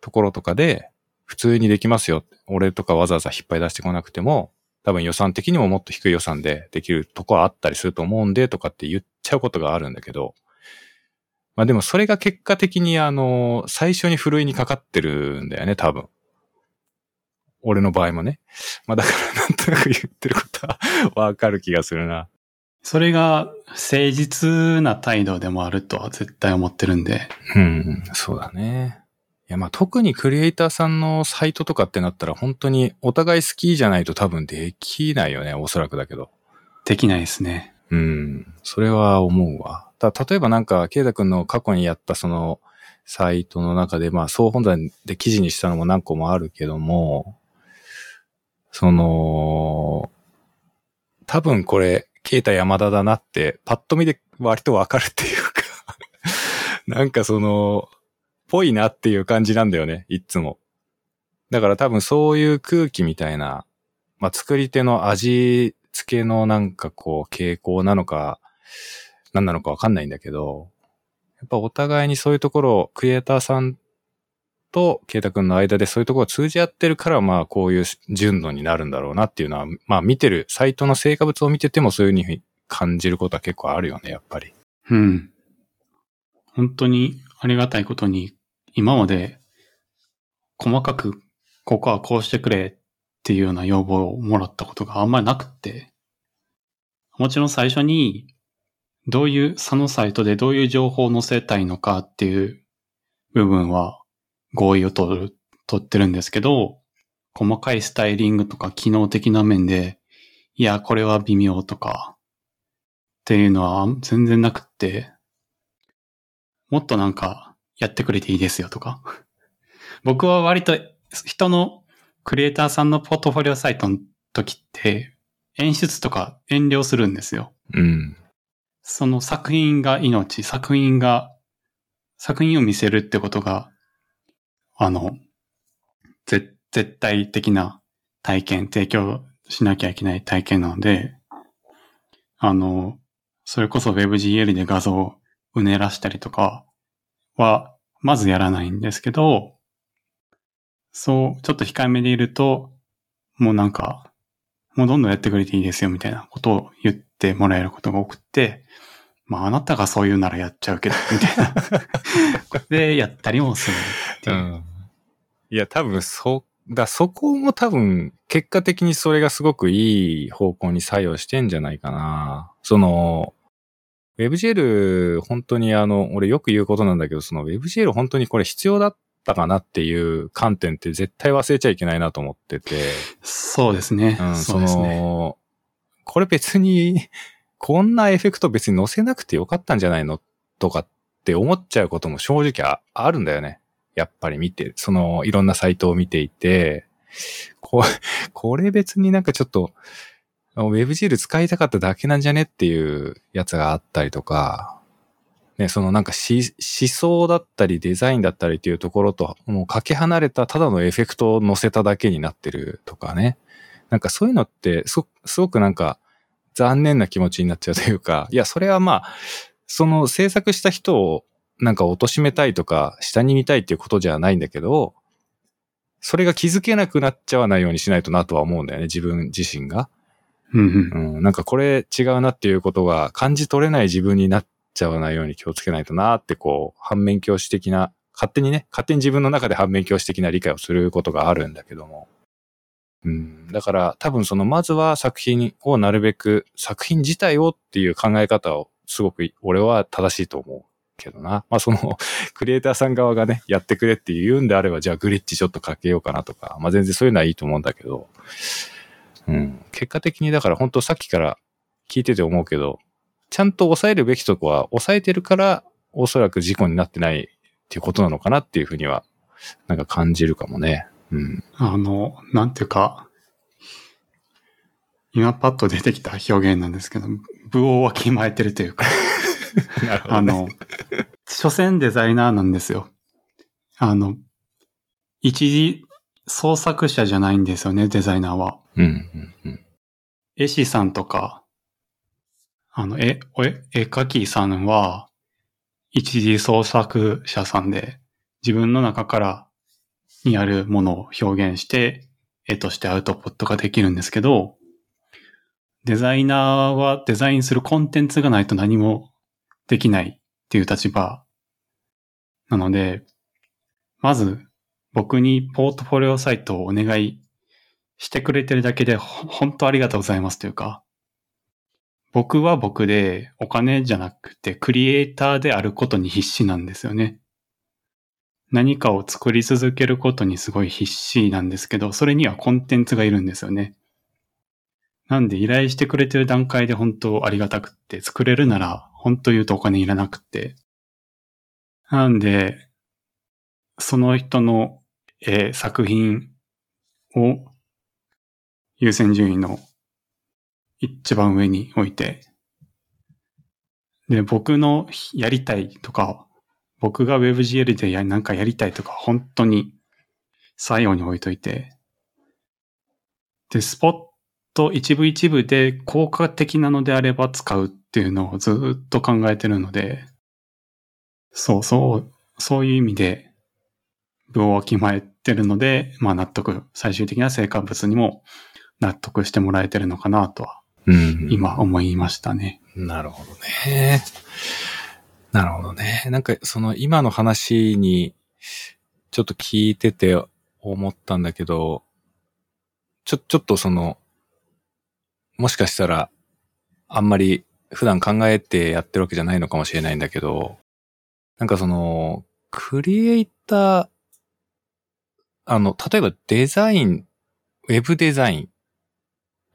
ところとかで、普通にできますよ。俺とかわざわざ引っ張り出してこなくても、多分予算的にももっと低い予算でできるとこはあったりすると思うんで、とかって言っちゃうことがあるんだけど、まあでもそれが結果的にあの、最初にふるいにかかってるんだよね、多分。俺の場合もね。まあだからなんとなく言ってることは わかる気がするな。それが誠実な態度でもあるとは絶対思ってるんで。うん、そうだね。いや、まあ特にクリエイターさんのサイトとかってなったら本当にお互い好きじゃないと多分できないよね、おそらくだけど。できないですね。うん、それは思うわ。た例えばなんか、ケイタ君の過去にやったそのサイトの中で、まあ総本山で記事にしたのも何個もあるけども、その、多分これ、ケイタ山田だなって、パッと見で割とわかるっていうか、なんかその、ぽいなっていう感じなんだよね、いつも。だから多分そういう空気みたいな、まあ作り手の味付けのなんかこう傾向なのか、何なのかわかんないんだけど、やっぱお互いにそういうところを、クリエイターさんとケイタ君の間でそういうところを通じ合ってるから、まあこういう純度になるんだろうなっていうのは、まあ見てる、サイトの成果物を見ててもそういうふうに感じることは結構あるよね、やっぱり。うん。本当にありがたいことに、今まで細かくここはこうしてくれっていうような要望をもらったことがあんまりなくって、もちろん最初にどういう、そのサイトでどういう情報を載せたいのかっていう部分は合意を取る、取ってるんですけど、細かいスタイリングとか機能的な面で、いや、これは微妙とか、っていうのは全然なくって、もっとなんかやってくれていいですよとか。僕は割と人のクリエイターさんのポートフォリオサイトの時って演出とか遠慮するんですよ。うん。その作品が命、作品が、作品を見せるってことが、あの、ぜ絶対的な体験、提供しなきゃいけない体験なので、あの、それこそ WebGL で画像をうねらしたりとかは、まずやらないんですけど、そう、ちょっと控えめでいると、もうなんか、もうどんどんやってくれていいですよみたいなことを言ってもらえることが多くて、まああなたがそう言うならやっちゃうけど、みたいな。で、やったりもするっていう。うん。いや、多分そ、だそこも多分、結果的にそれがすごくいい方向に作用してんじゃないかな。その、WebGL、本当にあの、俺よく言うことなんだけど、その WebGL 本当にこれ必要だったかなっていう観点って絶対忘れちゃいけないなと思ってて。そうですね。うん、そそうですね。の、これ別に、こんなエフェクト別に載せなくてよかったんじゃないのとかって思っちゃうことも正直ああるんだよね。やっぱり見て、その、いろんなサイトを見ていて、こ これ別になんかちょっと、WebGL 使いたかっただけなんじゃねっていうやつがあったりとか、ね、そのなんかし思想だったりデザインだったりっていうところと、もうかけ離れたただのエフェクトを載せただけになってるとかね。なんかそういうのってすごすごくなんか残念な気持ちになっちゃうというか、いや、それはまあ、その制作した人をなんか貶めたいとか、下に見たいっていうことじゃないんだけど、それが気づけなくなっちゃわないようにしないとなとは思うんだよね、自分自身が。うんうん。うん、なんかこれ違うなっていうことが感じ取れない自分になっちゃわないように気をつけないとなってこう、反面教師的な、勝手にね、勝手に自分の中で反面教師的な理解をすることがあるんだけども。うん、だから多分そのまずは作品をなるべく作品自体をっていう考え方をすごく俺は正しいと思うけどな。まあその クリエイターさん側がね、やってくれって言うんであればじゃあグリッチちょっとかけようかなとか、まあ全然そういうのはいいと思うんだけど、うん。結果的にだから本当さっきから聞いてて思うけど、ちゃんと抑えるべきとこは抑えてるから、おそらく事故になってないっていうことなのかなっていうふうには、なんか感じるかもね。うん。あの、なんていうか、今パッと出てきた表現なんですけど、部をわきまえてるというか、なるほあの、所詮デザイナーなんですよ。あの、一時創作者じゃないんですよね、デザイナーは。うん、うん、うん。絵師さんとか、あの、絵、絵絵描きさんは、一時創作者さんで、自分の中からにあるものを表現して、絵としてアウトプットができるんですけど、デザイナーはデザインするコンテンツがないと何もできないっていう立場なので、まず僕にポートフォリオサイトをお願いしてくれてるだけで本当ありがとうございますというか、僕は僕でお金じゃなくてクリエイターであることに必死なんですよね。何かを作り続けることにすごい必死なんですけど、それにはコンテンツがいるんですよね。なんで依頼してくれてる段階で本当ありがたくって、作れるなら本当言うとお金いらなくて。なんで、その人の、えー作品を優先順位の一番上に置いて、で、僕のやりたいとか、僕が WebGL でやなんかやりたいとか、本当に最後に置いといて、で、スポット一部一部で効果的なのであれば使うっていうのをずっと考えてるので、そうそう、そういう意味で、部をわきまえてるので、まあ納得、最終的な成果物にも納得してもらえてるのかなとは、うん。今思いましたね。なるほどね。なるほどね。なんかその今の話にちょっと聞いてて思ったんだけど、ちょ、ちょっとその、もしかしたらあんまり普段考えてやってるわけじゃないのかもしれないんだけど、なんかその、クリエイター、あの、例えばデザイン、ウェブデザイン、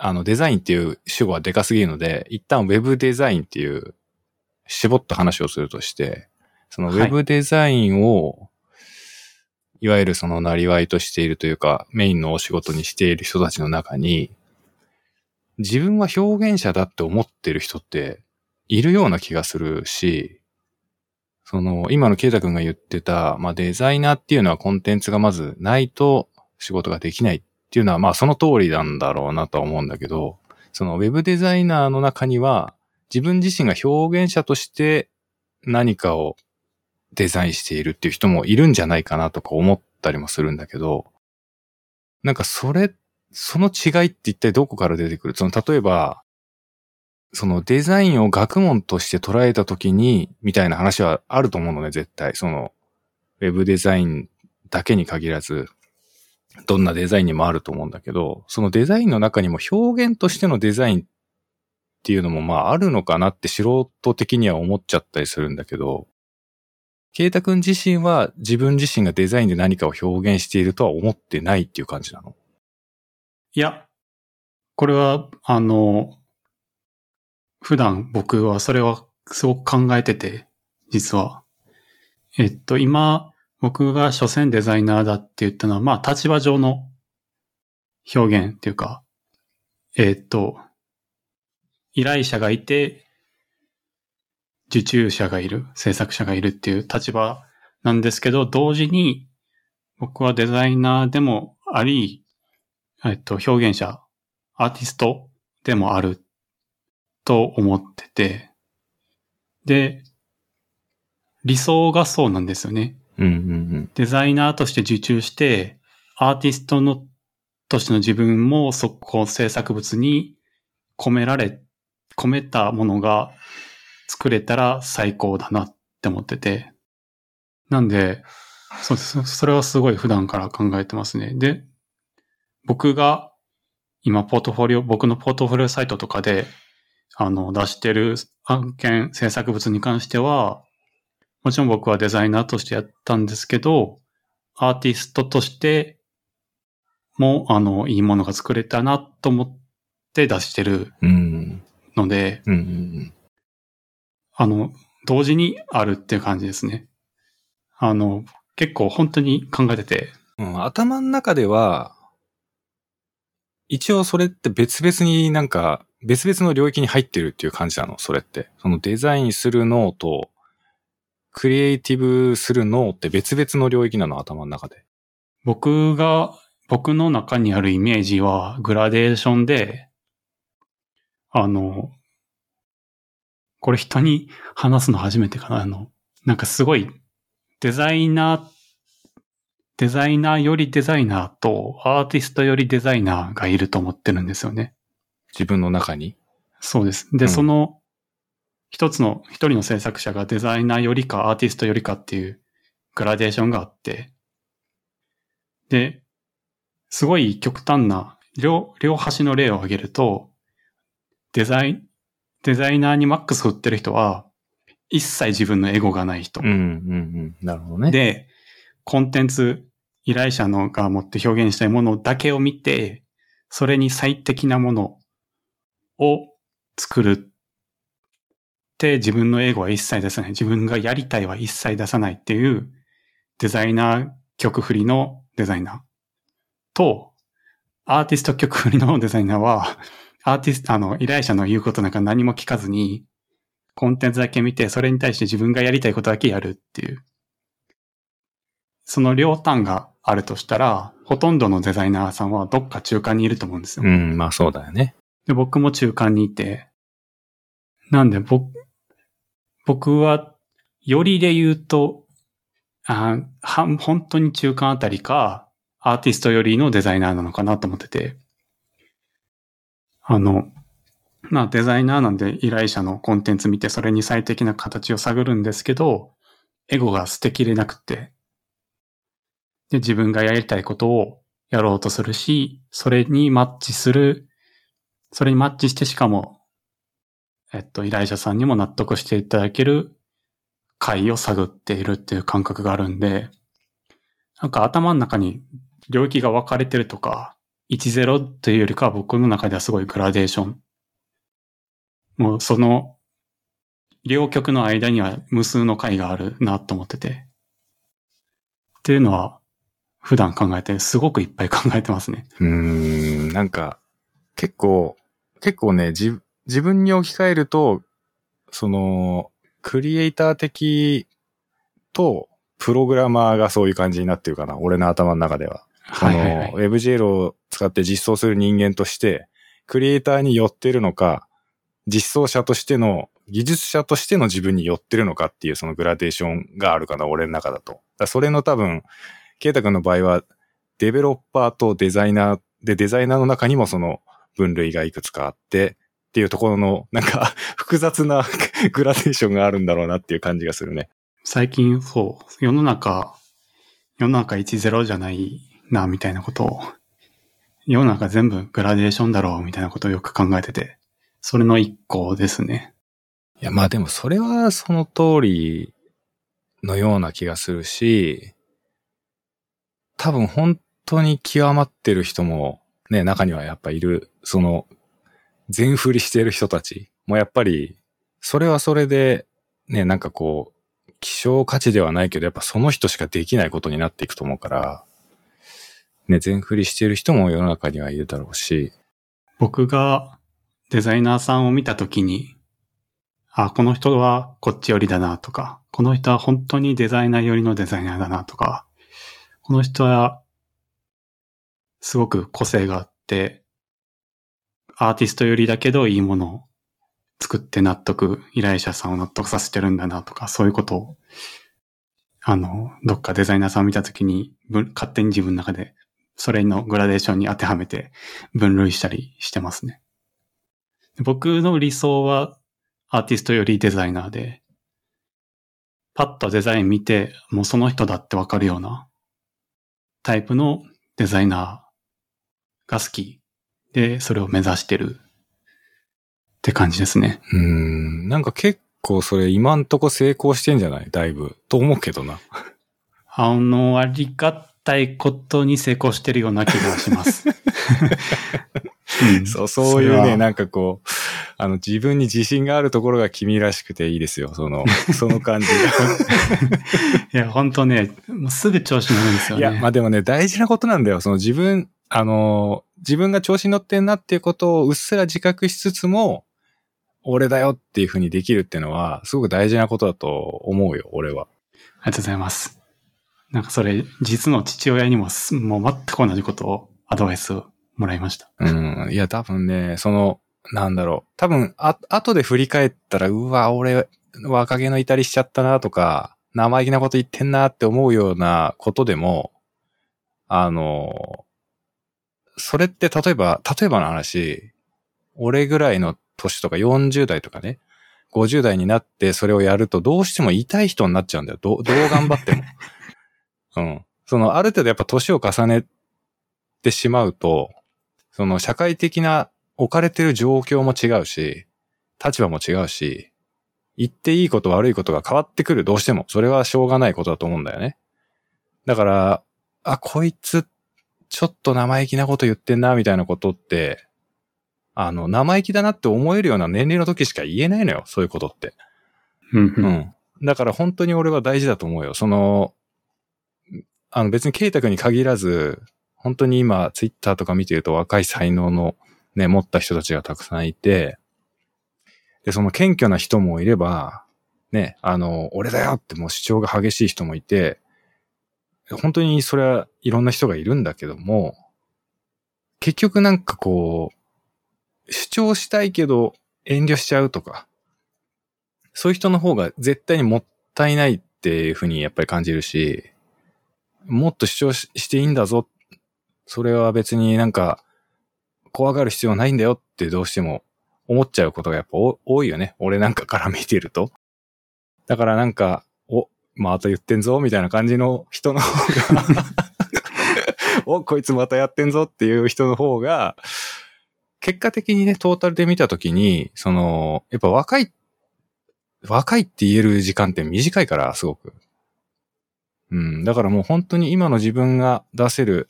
あの、デザインっていう主語はでかすぎるので、一旦ウェブデザインっていう、絞った話をするとして、そのウはい。ェブデザインを、い、わゆるそのなりわいとしているというか、メインのお仕事にしている人たちの中に、自分は表現者だって思ってる人っているような気がするし、その、今のケイタ君が言ってた、まあデザイナーっていうのはコンテンツがまずないと仕事ができない。っっていうのは、まあその通りなんだろうなとは思うんだけど、そのウェブデザイナーの中には、自分自身が表現者として何かをデザインしているっていう人もいるんじゃないかなとか思ったりもするんだけど、なんかそれ、その違いって一体どこから出てくる？その例えば、そのデザインを学問として捉えたときに、みたいな話はあると思うのね、絶対。その、ウェブデザインだけに限らず、どんなデザインにもあると思うんだけど、そのデザインの中にも表現としてのデザインっていうのもまああるのかなって素人的には思っちゃったりするんだけど、ケイタ君自身は自分自身がデザインで何かを表現しているとは思ってないっていう感じなの？いや、これは、あの、普段僕はそれはすごく考えてて、実は。えっと、今、僕が所詮デザイナーだって言ったのは、まあ、立場上の表現っていうか、えっと、依頼者がいて、受注者がいる、制作者がいるっていう立場なんですけど、同時に僕はデザイナーでもあり、えっと、表現者、アーティストでもあると思ってて、で、理想がそうなんですよね。デザイナーとして受注して、アーティストのとしての自分もそこ制作物に込められ、込めたものが作れたら最高だなって思ってて。なんで、そうです。それはすごい普段から考えてますね。で、僕が今ポートフォリオ、僕のポートフォリオサイトとかで、あの、出してる案件、制作物に関しては、もちろん僕はデザイナーとしてやったんですけど、アーティストとしても、あの、いいものが作れたなと思って出してるうん。ので、うん。あの、同時にあるっていう感じですね。あの、結構本当に考えてて、うん、頭の中では、一応それって別々になんか、別々の領域に入ってるっていう感じなの、それって。そのデザインする脳と、クリエイティブする脳って別々の領域なの、頭の中で。僕が、僕の中にあるイメージはグラデーションで、あの、これ人に話すの初めてかな。あの、なんかすごいデザイナー、デザイナーよりデザイナーとアーティストよりデザイナーがいると思ってるんですよね。自分の中に？そうです。で、うんその一つの、一人の制作者がデザイナーよりかアーティストよりかっていうグラデーションがあって、で、すごい極端な、両、両端の例を挙げると、デザイン、デザイナーにマックス振ってる人は、一切自分のエゴがない人。うん、うん、うん。なるほどね。で、コンテンツ、依頼者のが持って表現したいものだけを見て、それに最適なものを作るって自分の英語は一切出さない。自分がやりたいは一切出さないっていうデザイナー曲振りのデザイナーと、アーティスト曲振りのデザイナーは、アーティスト、あの、依頼者の言うことなんか何も聞かずに、コンテンツだけ見て、それに対して自分がやりたいことだけやるっていう。その両端があるとしたら、ほとんどのデザイナーさんはどっか中間にいると思うんですよ。うん、まあそうだよね。で、僕も中間にいて、なんで僕、僕は、よりで言うと、あは本当に中間あたりか、アーティストよりのデザイナーなのかなと思ってて、あの、まあデザイナーなんで依頼者のコンテンツ見てそれに最適な形を探るんですけど、エゴが捨てきれなくて、で、自分がやりたいことをやろうとするし、それにマッチするそれにマッチしてしかも、えっと、依頼者さんにも納得していただける回を探っているっていう感覚があるんで、なんか頭の中に領域が分かれてるとか、1-0というよりかは僕の中ではすごいグラデーション。もうその、両極の間には無数の回があるなと思ってて。っていうのは、普段考えて、すごくいっぱい考えてますね。うん、なんか、結構、結構ね、自自分に置き換えると、その、クリエイター的と、プログラマーがそういう感じになってるかな。俺の頭の中では。その、はいはいはい。WebGL を使って実装する人間として、クリエイターに寄ってるのか、実装者としての、技術者としての自分に寄ってるのかっていうそのグラデーションがあるかな、俺の中だと。だそれの多分、ケイタ君の場合は、デベロッパーとデザイナーで、デザイナーの中にもその分類がいくつかあって、っていうところの、なんか、複雑な グラデーションがあるんだろうなっていう感じがするね。最近そう、世の中、世の中1-0じゃないな、みたいなことを、世の中全部グラデーションだろう、みたいなことをよく考えてて、それの一個ですね。いや、まあでもそれはその通りのような気がするし、多分本当に極まってる人もね、中にはやっぱいる、その、全振りしてる人たち。もやっぱり、それはそれで、ね、なんかこう、希少価値ではないけど、やっぱその人しかできないことになっていくと思うから、ね、全振りしてる人も世の中にはいるだろうし、僕がデザイナーさんを見たときに、あ、この人はこっち寄りだなとか、この人は本当にデザイナー寄りのデザイナーだなとか、この人はすごく個性があって、アーティスト寄りだけどいいものを作って納得、依頼者さんを納得させてるんだなとか、そういうことを、あの、どっかデザイナーさんを見たときに、勝手に自分の中で、それのグラデーションに当てはめて分類したりしてますね。僕の理想はアーティストよりデザイナーで、パッとデザイン見て、もうその人だってわかるようなタイプのデザイナーが好きで、それを目指してるって感じですね。うん。なんか結構それ今んとこ成功してんじゃない？だいぶ。と思うけどな。あの、ありがたいことに成功してるような気がします。んそう、そういうね、なんかこう、あの、自分に自信があるところが君らしくていいですよ。その、その感じ いや、本当ね、もうすぐ調子乗るんですよが。ね。いや、まあでもね、大事なことなんだよ。その自分、あの、自分が調子に乗ってんなっていうことをうっすら自覚しつつも、俺だよっていうふうにできるっていうのは、すごく大事なことだと思うよ、俺は。ありがとうございます。なんかそれ、実の父親にもす、もう全く同じことを、アドバイスをもらいました。うん。いや、多分ね、その、なんだろう。多分、あ、後で振り返ったら、うわ、俺、若気の至りしちゃったなとか、生意気なこと言ってんなって思うようなことでも、あの、それって例えば、例えばの話、俺ぐらいの年とか40代とかね、50代になってそれをやるとどうしても痛い人になっちゃうんだよ。どう、どう頑張っても。うん。その、ある程度やっぱ年を重ねてしまうと、その社会的な置かれてる状況も違うし、立場も違うし、言っていいこと悪いことが変わってくる、どうしても。それはしょうがないことだと思うんだよね。だから、あ、こいつ、ちょっと生意気なこと言ってんな、みたいなことって、あの、生意気だなって思えるような年齢の時しか言えないのよ、そういうことって。うん。だから本当に俺は大事だと思うよ。その、あの別にケイタ君に限らず、本当に今ツイッターとか見てると若い才能のね、持った人たちがたくさんいて、で、その謙虚な人もいれば、ね、あの、俺だよってもう主張が激しい人もいて、本当にそれはいろんな人がいるんだけども、結局なんかこう、主張したいけど遠慮しちゃうとか、そういう人の方が絶対にもったいないっていうふうにやっぱり感じるし、もっと主張ししていいんだぞ。それは別になんか怖がる必要ないんだよってどうしても思っちゃうことがやっぱ多いよね。俺なんかから見てると。だからなんか、また言ってんぞみたいな感じの人の方が、お、こいつまたやってんぞっていう人の方が、結果的にね、トータルで見たときに、その、やっぱ若い若いって言える時間って短いから、すごく。うん。だからもう本当に今の自分が出せる、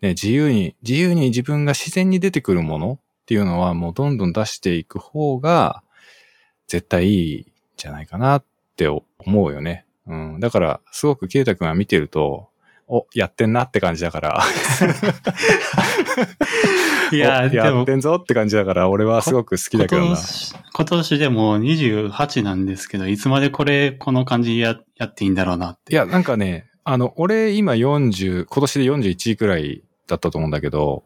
ね、自由に、自由に自分が自然に出てくるものっていうのはもうどんどん出していく方が、絶対いいんじゃないかなって思うよね。うん。だから、すごくケイタ君が見てると、お、やってんなって感じだから。いや、やってんぞって感じだから、俺はすごく好きだけどな。今年今年でも28なんですけど、いつまでこれ、この感じややっていいんだろうなって。いや、なんかね、あの、俺今40、今年で41位くらいだったと思うんだけど、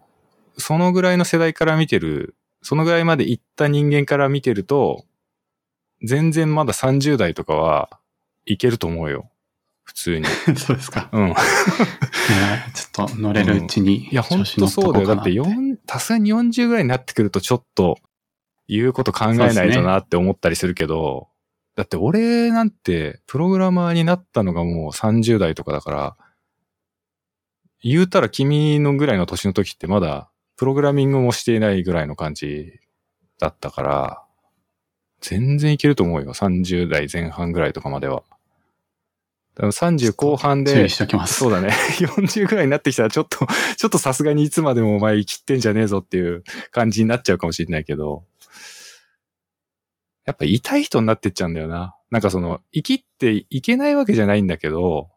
そのぐらいの世代から見てる、そのぐらいまで行った人間から見てると、全然まだ30代とかはいけると思うよ。普通に。そうですか。うん。ちょっと乗れるうちに。いや、ほんとそうだよ。だって4、さすがに40ぐらいになってくるとちょっと言うこと考えないとなって思ったりするけど、だって俺なんてプログラマーになったのがもう30代とかだから、言うたら君のぐらいの年の時ってまだプログラミングもしていないぐらいの感じだったから、全然いけると思うよ。30代前半ぐらいとかまでは。多分30後半で注意、しておきます。そうだね。40ぐらいになってきたらちょっと、ちょっとさすがにいつまでもお前生きってんじゃねえぞっていう感じになっちゃうかもしれないけど、やっぱ痛い人になってっちゃうんだよな。なんかその、生きっていけないわけじゃないんだけど、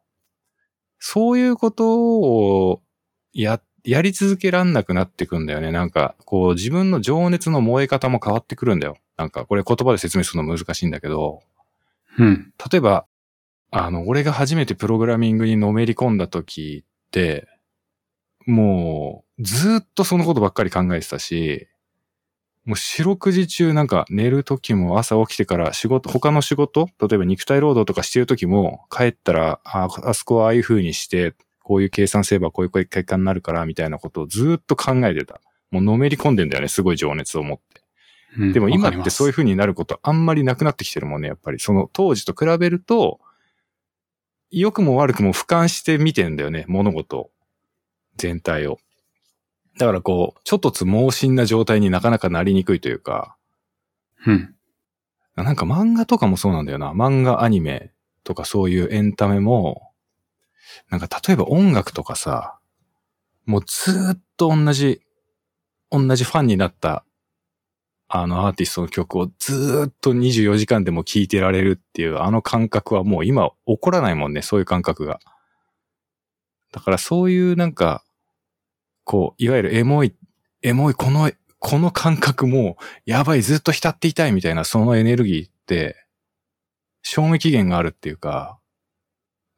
そういうことをや、やり続けらんなくなってくんだよね。なんか、こう自分の情熱の燃え方も変わってくるんだよ。なんか、これ言葉で説明するの難しいんだけど、うん。例えば、あの、俺が初めてプログラミングにのめり込んだ時って、もう、ずーっとそのことばっかり考えてたし、もう四六時中なんか寝る時も朝起きてから仕事、他の仕事例えば肉体労働とかしてる時も帰ったら、あ、あそこはああいう風にして、こういう計算すればこういう結果になるからみたいなことをずーっと考えてた。もうのめり込んでんだよね、すごい情熱を持って。うんでも今ってそういうう。風になることあんまりなくなってきてるもんね、やっぱり。その当時と比べると、良くも悪くも俯瞰して見てんだよね、物事全体を。だからこう、ちょっとつ猛進な状態になかなかなりにくいというか、うん。なんか漫画とかもそうなんだよな。漫画、アニメとかそういうエンタメも、なんか例えば音楽とかさ、もうずーっと同じ、同じファンになった、あのアーティストの曲をずっと24時間でも聴いてられるっていうあの感覚はもう今起こらないもんね、そういう感覚が。だからそういうなんか、こう、いわゆるエモい、エモい、この、この感覚もやばい、ずっと浸っていたいみたいなそのエネルギーって、賞味期限があるっていうか、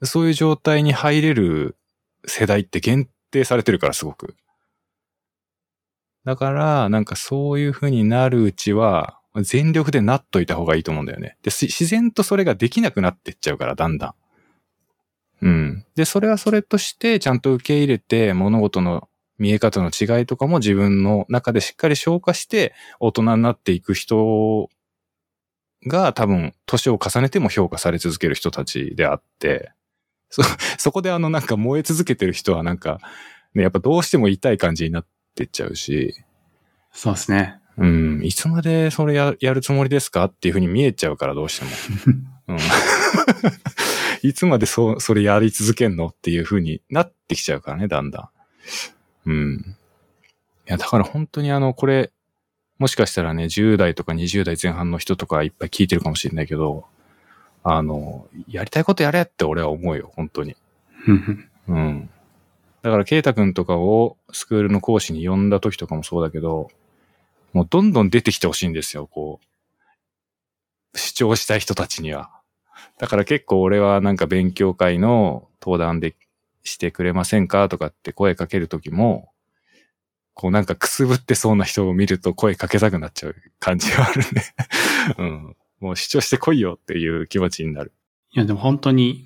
そういう状態に入れる世代って限定されてるからすごく。だから、なんかそういう風になるうちは、全力でなっといた方がいいと思うんだよね。で、自然とそれができなくなってっちゃうから、だんだん。うん。で、それはそれとして、ちゃんと受け入れて、物事の見え方の違いとかも自分の中でしっかり消化して、大人になっていく人が多分、年を重ねても評価され続ける人たちであって、そ、そこであのなんか燃え続けてる人はなんか、ね、やっぱどうしても痛い感じになっててっちゃうし、そうですね。うん、いつまでそれややるつもりですかっていうふうに見えちゃうからどうしても。うん、いつまでそ、それやり続けんのっていうふうになってきちゃうからね、だんだん。うん。いや、だから本当にあの、これ、もしかしたらね、10代とか20代前半の人とかいっぱい聞いてるかもしれないけど、あの、やりたいことやれって俺は思うよ、本当に。う んうん。だから、ケイタ君とかをスクールの講師に呼んだ時とかもそうだけど、もうどんどん出てきてほしいんですよ、こう。主張したい人たちには。だから結構俺はなんか勉強会の登壇でしてくれませんかとかって声かける時も、こうなんかくすぶってそうな人を見ると声かけたくなっちゃう感じがあるね。うん。もう主張してこいよっていう気持ちになる。いや、でも本当に、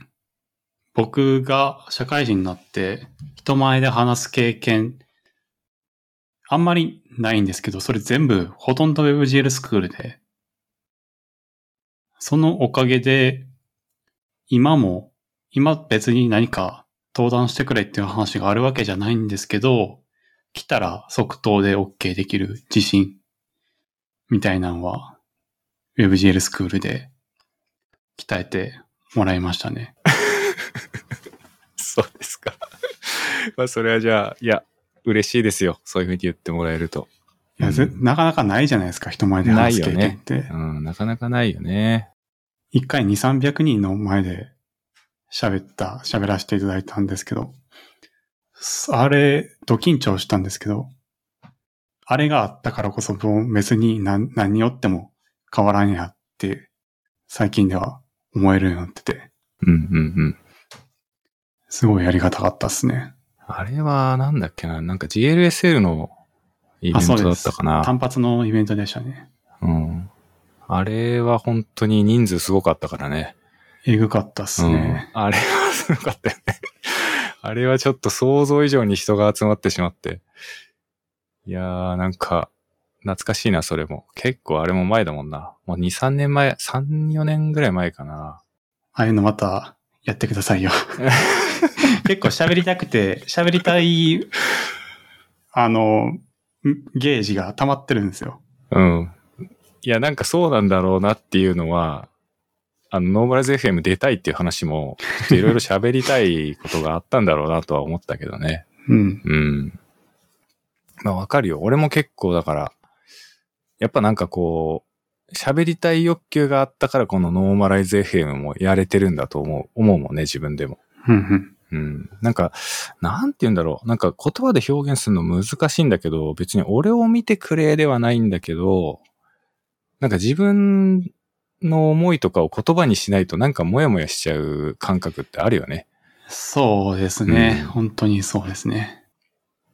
僕が社会人になって、人前で話す経験、あんまりないんですけど、それ全部、ほとんど WebGL スクールで、そのおかげで、今も、今別に何か登壇してくれっていう話があるわけじゃないんですけど、来たら即答で OK できる自信みたいなのは、WebGL スクールで鍛えてもらいましたね。そうですか。まあ、それはじゃあ、いや、嬉しいですよ。そういうふうに言ってもらえると。いや、なかなかないじゃないですか、人前で話す経験って。うん、なかなかないよね。一回2、300人の前で喋った、喋らせていただいたんですけど、あれ、ド緊張したんですけど、あれがあったからこそ、別に何何によっても変わらんやって、最近では思えるようになってて、うん、うん、うん。すごいやりがたかったっすね。あれは、なんだっけな、なんか GLSL のイベントだったかな。単発のイベントでしたね。うん。あれは本当に人数すごかったからね。えぐかったっすね。うん。あれはすごかったよね。あれはちょっと想像以上に人が集まってしまって。いやー、なんか、懐かしいな、それも。結構あれも前だもんな。もう2、3年前、3、4年ぐらい前かな。ああいうのまたやってくださいよ。結構喋りたくて、喋りたい、あの、んゲージが溜まってるんですよ。うん。いや、なんかそうなんだろうなっていうのは、あの、ノーマライズ FM 出たいっていう話も、ちょっといろいろ喋りたいことがあったんだろうなとは思ったけどね。うん。うん。まあわかるよ。俺も結構だから、やっぱなんかこう、喋りたい欲求があったからこのノーマライズ FM もやれてるんだと思う、思うもんね、自分でも。うんうん。うん。なんか、なんて言うんだろう。なんか言葉で表現するの難しいんだけど、別に俺を見てくれではないんだけど、なんか自分の思いとかを言葉にしないとなんかモヤモヤしちゃう感覚ってあるよね。そうですね、うん本当にそうですね。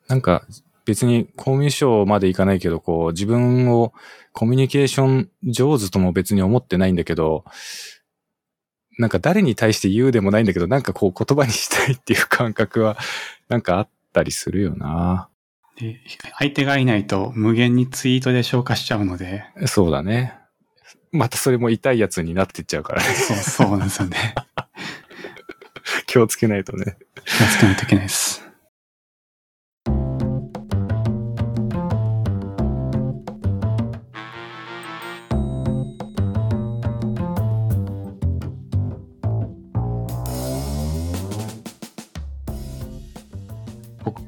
なんか別にコミュ障までいかないけど、こう自分をコミュニケーション上手とも別に思ってないんだけど、なんか誰に対して言うでもないんだけど、なんかこう言葉にしたいっていう感覚は なんかあったりするよな。で相手がいないと無限にツイートで消化しちゃうので、そうだね。またそれも痛いやつになってっちゃうからね。そう、そうなんですよね。気をつけないとね。気をつけないといけないです。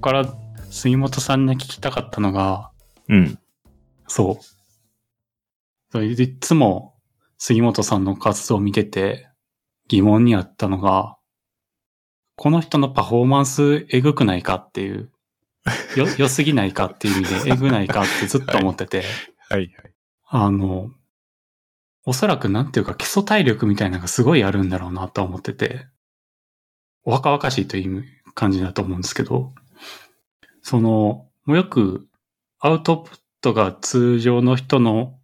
から杉本さんに聞きたかったのが、うん。そう。そういつも杉本さんの活動を見てて疑問にあったのが、この人のパフォーマンスえぐくないかっていう、よ、良すぎないかっていう意味でえぐないかってずっと思ってて、はいはい。あの、おそらくなんていうか基礎体力みたいなのがすごいあるんだろうなと思ってて、お若々しいという感じだと思うんですけど、その、もうよくアウトプットが通常の人の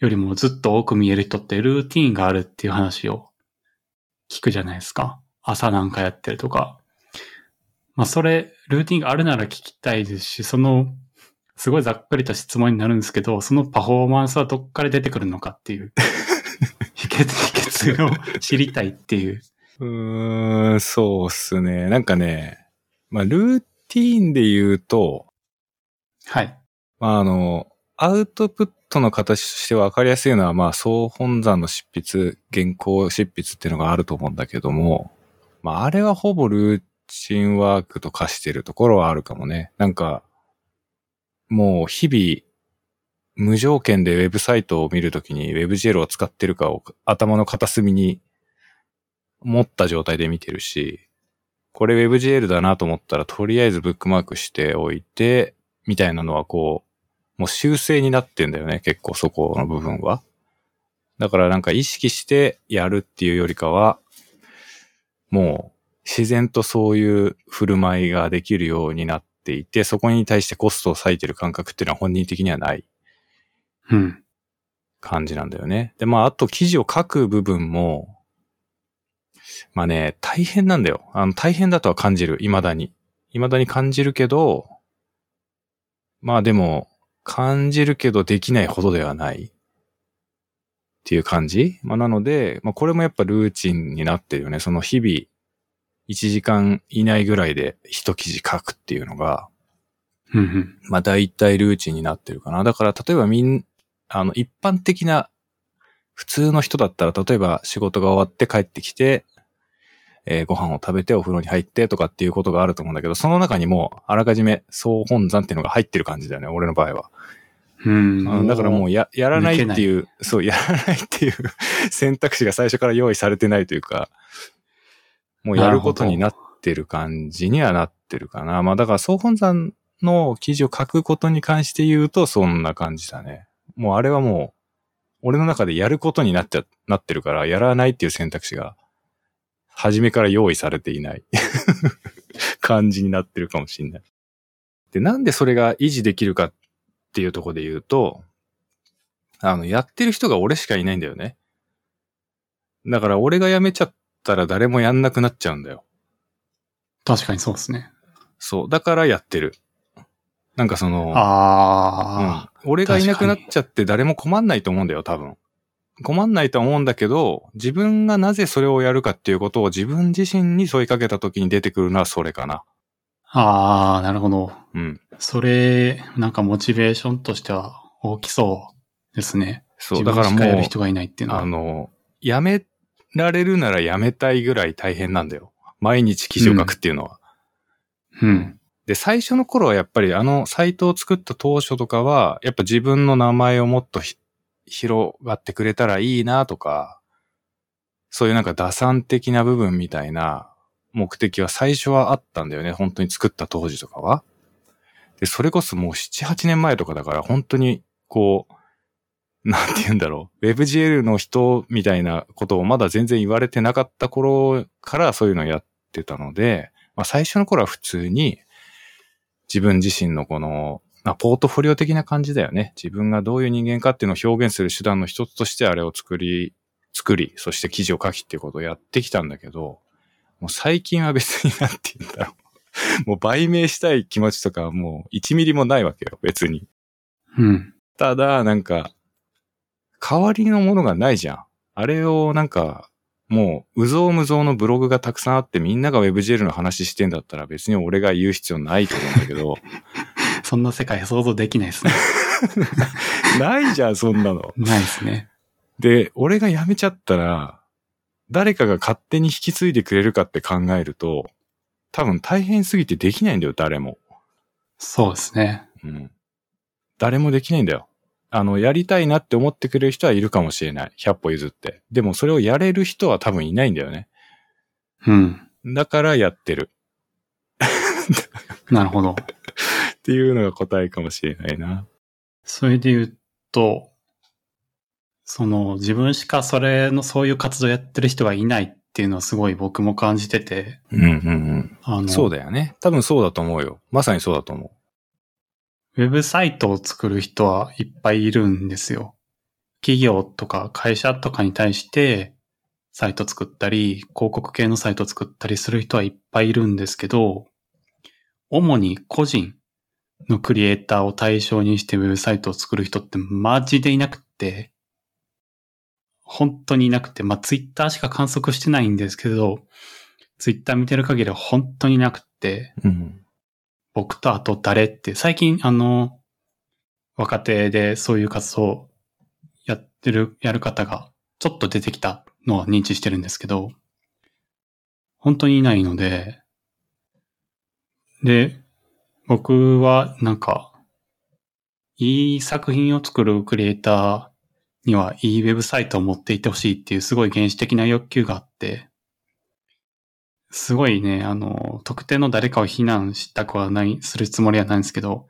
よりもずっと多く見える人ってルーティーンがあるっていう話を聞くじゃないですか。朝なんかやってるとか。まあそれ、ルーティンがあるなら聞きたいですし、その、すごいざっくりと質問になるんですけど、そのパフォーマンスはどっから出てくるのかっていう、秘訣、秘訣を知りたいっていう。うーん、そうっすね。なんかね、まあ、ルーティーンで言うと、はい。まあ、あの、アウトプットの形として分かりやすいのは、まあ、総本山の執筆、原稿執筆っていうのがあると思うんだけども、まあ、あれはほぼルーチンワークと化してるところはあるかもね。なんか、もう日々、無条件でウェブサイトを見るときに WebGL を使ってるかを頭の片隅に持った状態で見てるし、これ WebGL だなと思ったらとりあえずブックマークしておいて、みたいなのはこう、もう修正になってんだよね、結構そこの部分は。だからなんか意識してやるっていうよりかは、もう自然とそういう振る舞いができるようになっていて、そこに対してコストを割いてる感覚っていうのは本人的にはないうん。感じなんだよね。で、まあ、あと記事を書く部分も、まあね、大変なんだよ。あの、大変だとは感じる、未だに。未だに感じるけど、まあでも、感じるけどできないほどではない。っていう感じまあなので、まあこれもやっぱルーチンになってるよね。その日々、1時間以内ぐらいで一記事書くっていうのが。まあ大体ルーチンになってるかな。だから例えばみん、あの一般的な普通の人だったら例えば仕事が終わって帰ってきて、えーご飯を食べてお風呂に入ってとかっていうことがあると思うんだけど、その中にもうあらかじめ総本山っていうのが入ってる感じだよね、俺の場合は。うんうんだからもうや、やらないって抜いう、そう、やらないっていう選択肢が最初から用意されてないというか、もうやることになってる感じにはなってるかな。まあだから総本山の記事を書くことに関して言うとそんな感じだね。もうあれはもう、俺の中でやることになっちゃ、なってるから、やらないっていう選択肢が、初めから用意されていない 感じになってるかもしれない。で、なんでそれが維持できるかっていうところで言うと、あの、やってる人が俺しかいないんだよね。だから俺が辞めちゃったら誰もやんなくなっちゃうんだよ。確かにそうですね。そう。だからやってる。なんかその、ああ、うん、俺がいなくなっちゃって誰も困んないと思うんだよ、多分。困んないと思うんだけど、自分がなぜそれをやるかっていうことを自分自身に問いかけた時に出てくるのはそれかな。ああ、なるほど。うん。それ、なんかモチベーションとしては大きそうですね。そう、自だからもうやる、人がいないっていうのは。あの、やめられるならやめたいぐらい大変なんだよ。毎日記事を書くっていうのは。うん。で、最初の頃はやっぱりあのサイトを作った当初とかは、やっぱ自分の名前をもっとひ広がってくれたらいいなとか、そういうなんか打算的な部分みたいな目的は最初はあったんだよね。本当に作った当時とかは。で、それこそもう7、8年前とかだから本当にこう、なんて言うんだろう。WebGL の人みたいなことをまだ全然言われてなかった頃からそういうのをやってたので、まあ最初の頃は普通に自分自身のこの、まあ、ポートフォリオ的な感じだよね。自分がどういう人間かっていうのを表現する手段の一つとしてあれを作り、作り、そして記事を書きっていうことをやってきたんだけど、もう最近は別になんて言うんだろう。もう売名したい気持ちとかはもう1ミリもないわけよ、別に。うん。ただ、なんか、代わりのものがないじゃん。あれをなんか、もう、うぞうむぞうのブログがたくさんあってみんなが WebGL の話してんだったら別に俺が言う必要ないと思うんだけど、そんな世界想像できないですね。ないじゃん、そんなの。ないですね。で、俺が辞めちゃったら、誰かが勝手に引き継いでくれるかって考えると、多分大変すぎてできないんだよ、誰も。そうですね。うん。誰もできないんだよ。あの、やりたいなって思ってくれる人はいるかもしれない。100歩譲って。でもそれをやれる人は多分いないんだよね。うん。だからやってる。なるほど。っていうのが答えかもしれないな。それで言うと、その自分しかそれの、そういう活動やってる人がいないっていうのはすごい僕も感じてて、うんうんうん。そうだよね。多分そうだと思うよ。まさにそうだと思ウェブサイトを作る人はいっぱいいるんですよ。企業とか会社とかに対してサイト作ったり、広告系のサイト作ったりする人はいっぱいいるんですけど、主に個人のクリエイターを対象にしてウェブサイトを作る人ってマジでいなくって、本当にいなくて、まあ、ツイッターしか観測してないんですけど、ツイッター見てる限りは本当にいなくって、う。うん。僕とあと誰って、最近あの、若手でそういう活動やってる、やる方がちょっと出てきたのは認知してるんですけど、本当にいないので、で、僕はなんか、いい作品を作るクリエイターにはいいウェブサイトを持っていてほしいっていうすごい原始的な欲求があって、すごいね、あの、特定の誰かを非難したくはない、するつもりはないんですけど、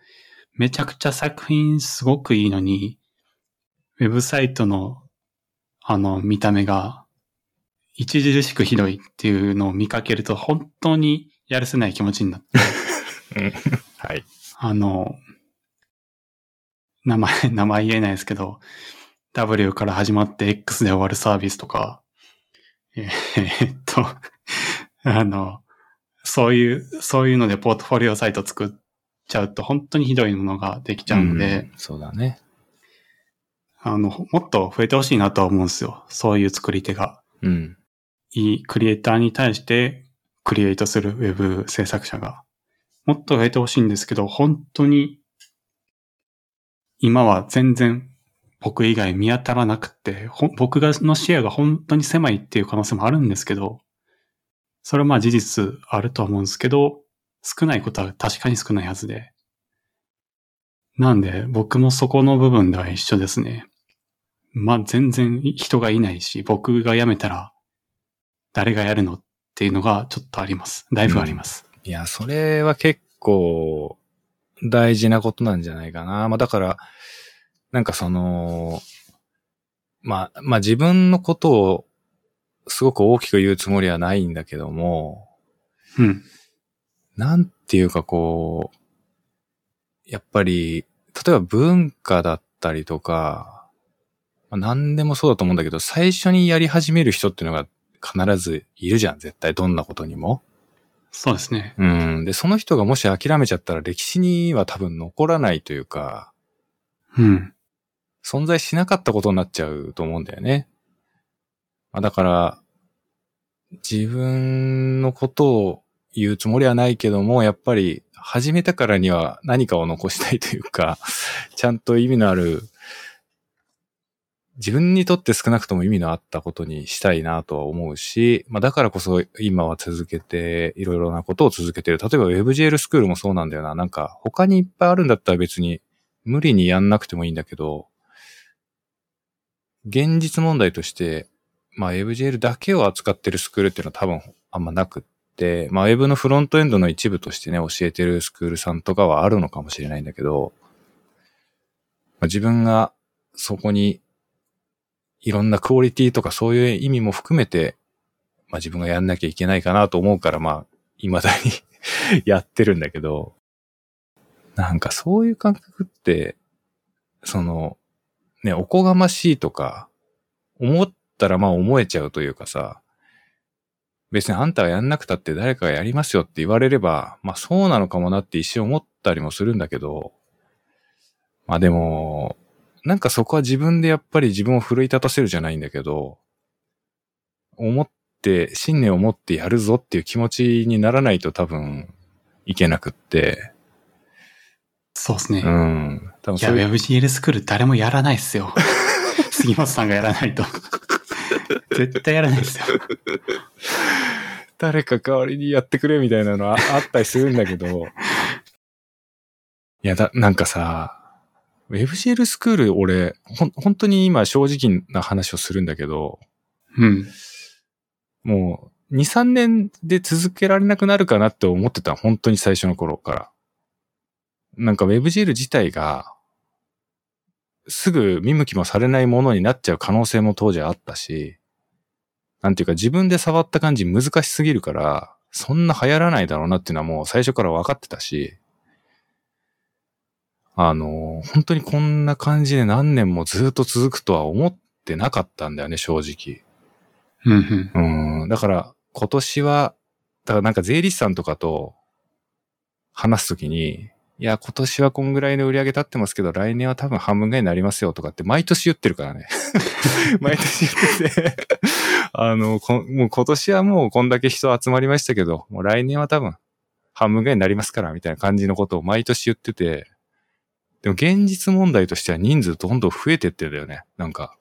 めちゃくちゃ作品すごくいいのに、ウェブサイトの、あの、見た目が、著しくひどいっていうのを見かけると、本当にやるせない気持ちになって、はい。ああの、名前、名前言えないですけど、W から始まって X で終わるサービスとか、え ーっと、あの、そういう、そういうのでポートフォリオサイト作っちゃうと本当にひどいものができちゃうので、んそうだね。あの、もっと増えてほしいなとは思うんですよ。そういう作り手が。うん。いいクリエイターに対してクリエイトするウェブ制作者が。もっと増えてほしいんですけど、本当に今は全然僕以外見当たらなくて、僕がの視野が本当に狭いっていう可能性もあるんですけど、それはまあ事実あると思うんですけど、少ないことは確かに少ないはずで。なんで僕もそこの部分では一緒ですね。まあ全然人がいないし、僕が辞めたら誰がやるのっていうのがちょっとあります。だいぶあります。いや、それは結構大事なことなんじゃないかな。まあだから、なんかその、まあ、まあ自分のことをすごく大きく言うつもりはないんだけども、うん。なんていうかこう、やっぱり、例えば文化だったりとか、まあ、何でもそうだと思うんだけど、最初にやり始める人っていうのが必ずいるじゃん、絶対どんなことにも。そうですね。うん。で、その人がもし諦めちゃったら歴史には多分残らないというか、うん。存在しなかったことになっちゃうと思うんだよね。まあ、だから、自分のことを言うつもりはないけども、やっぱり始めたからには何かを残したいというか、ちゃんと意味のある、自分にとって少なくとも意味のあったことにしたいなとは思うし、まあだからこそ今は続けて、いろいろなことを続けてる。例えば WebGL スクールもそうなんだよな。なんか他にいっぱいあるんだったら別に無理にやんなくてもいいんだけど、現実問題として、まあ WebGL だけを扱ってるスクールっていうのは多分あんまなくって、まあ Web のフロントエンドの一部としてね、教えてるスクールさんとかはあるのかもしれないんだけど、まあ、自分がそこにいろんなクオリティとかそういう意味も含めて、まあ自分がやんなきゃいけないかなと思うから、まあ、未だに やってるんだけど、なんかそういう感覚って、その、ね、おこがましいとか、思ったらまあ思えちゃうというかさ、別にあんたがやんなくたって誰かがやりますよって言われれば、まあそうなのかもなって一瞬思ったりもするんだけど、まあでも、なんかそこは自分でやっぱり自分を奮い立たせるじゃないんだけど、思って、信念を持ってやるぞっていう気持ちにならないと多分いけなくって、そうですね。うん。多分いや、WebGL スクール誰もやらないっすよ。杉本さんがやらないと。絶対やらないっすよ。誰か代わりにやってくれみたいなのはあったりするんだけど、いや、だ、なんかさ、WebGL スクール俺、ほん、本当に今正直な話をするんだけど、うん。もう、2、3年で続けられなくなるかなって思ってたの本当に最初の頃から。なんか WebGL 自体が、すぐ見向きもされないものになっちゃう可能性も当時あったし、なんていうか自分で触った感じ難しすぎるから、そんな流行らないだろうなっていうのはもう最初から分かってたし、あの、本当にこんな感じで何年もずっと続くとは思ってなかったんだよね、正直。うん。だから、今年は、だからなんか税理士さんとかと話すときに、いや、今年はこんぐらいの売り上げ立ってますけど、来年は多分半分ぐらいになりますよとかって毎年言ってるからね。毎年言ってて、あの、こもう今年はもうこんだけ人集まりましたけど、もう来年は多分半分ぐらいになりますから、みたいな感じのことを毎年言ってて、でも現実問題としては人数どんどん増えてってんだよね。なんか。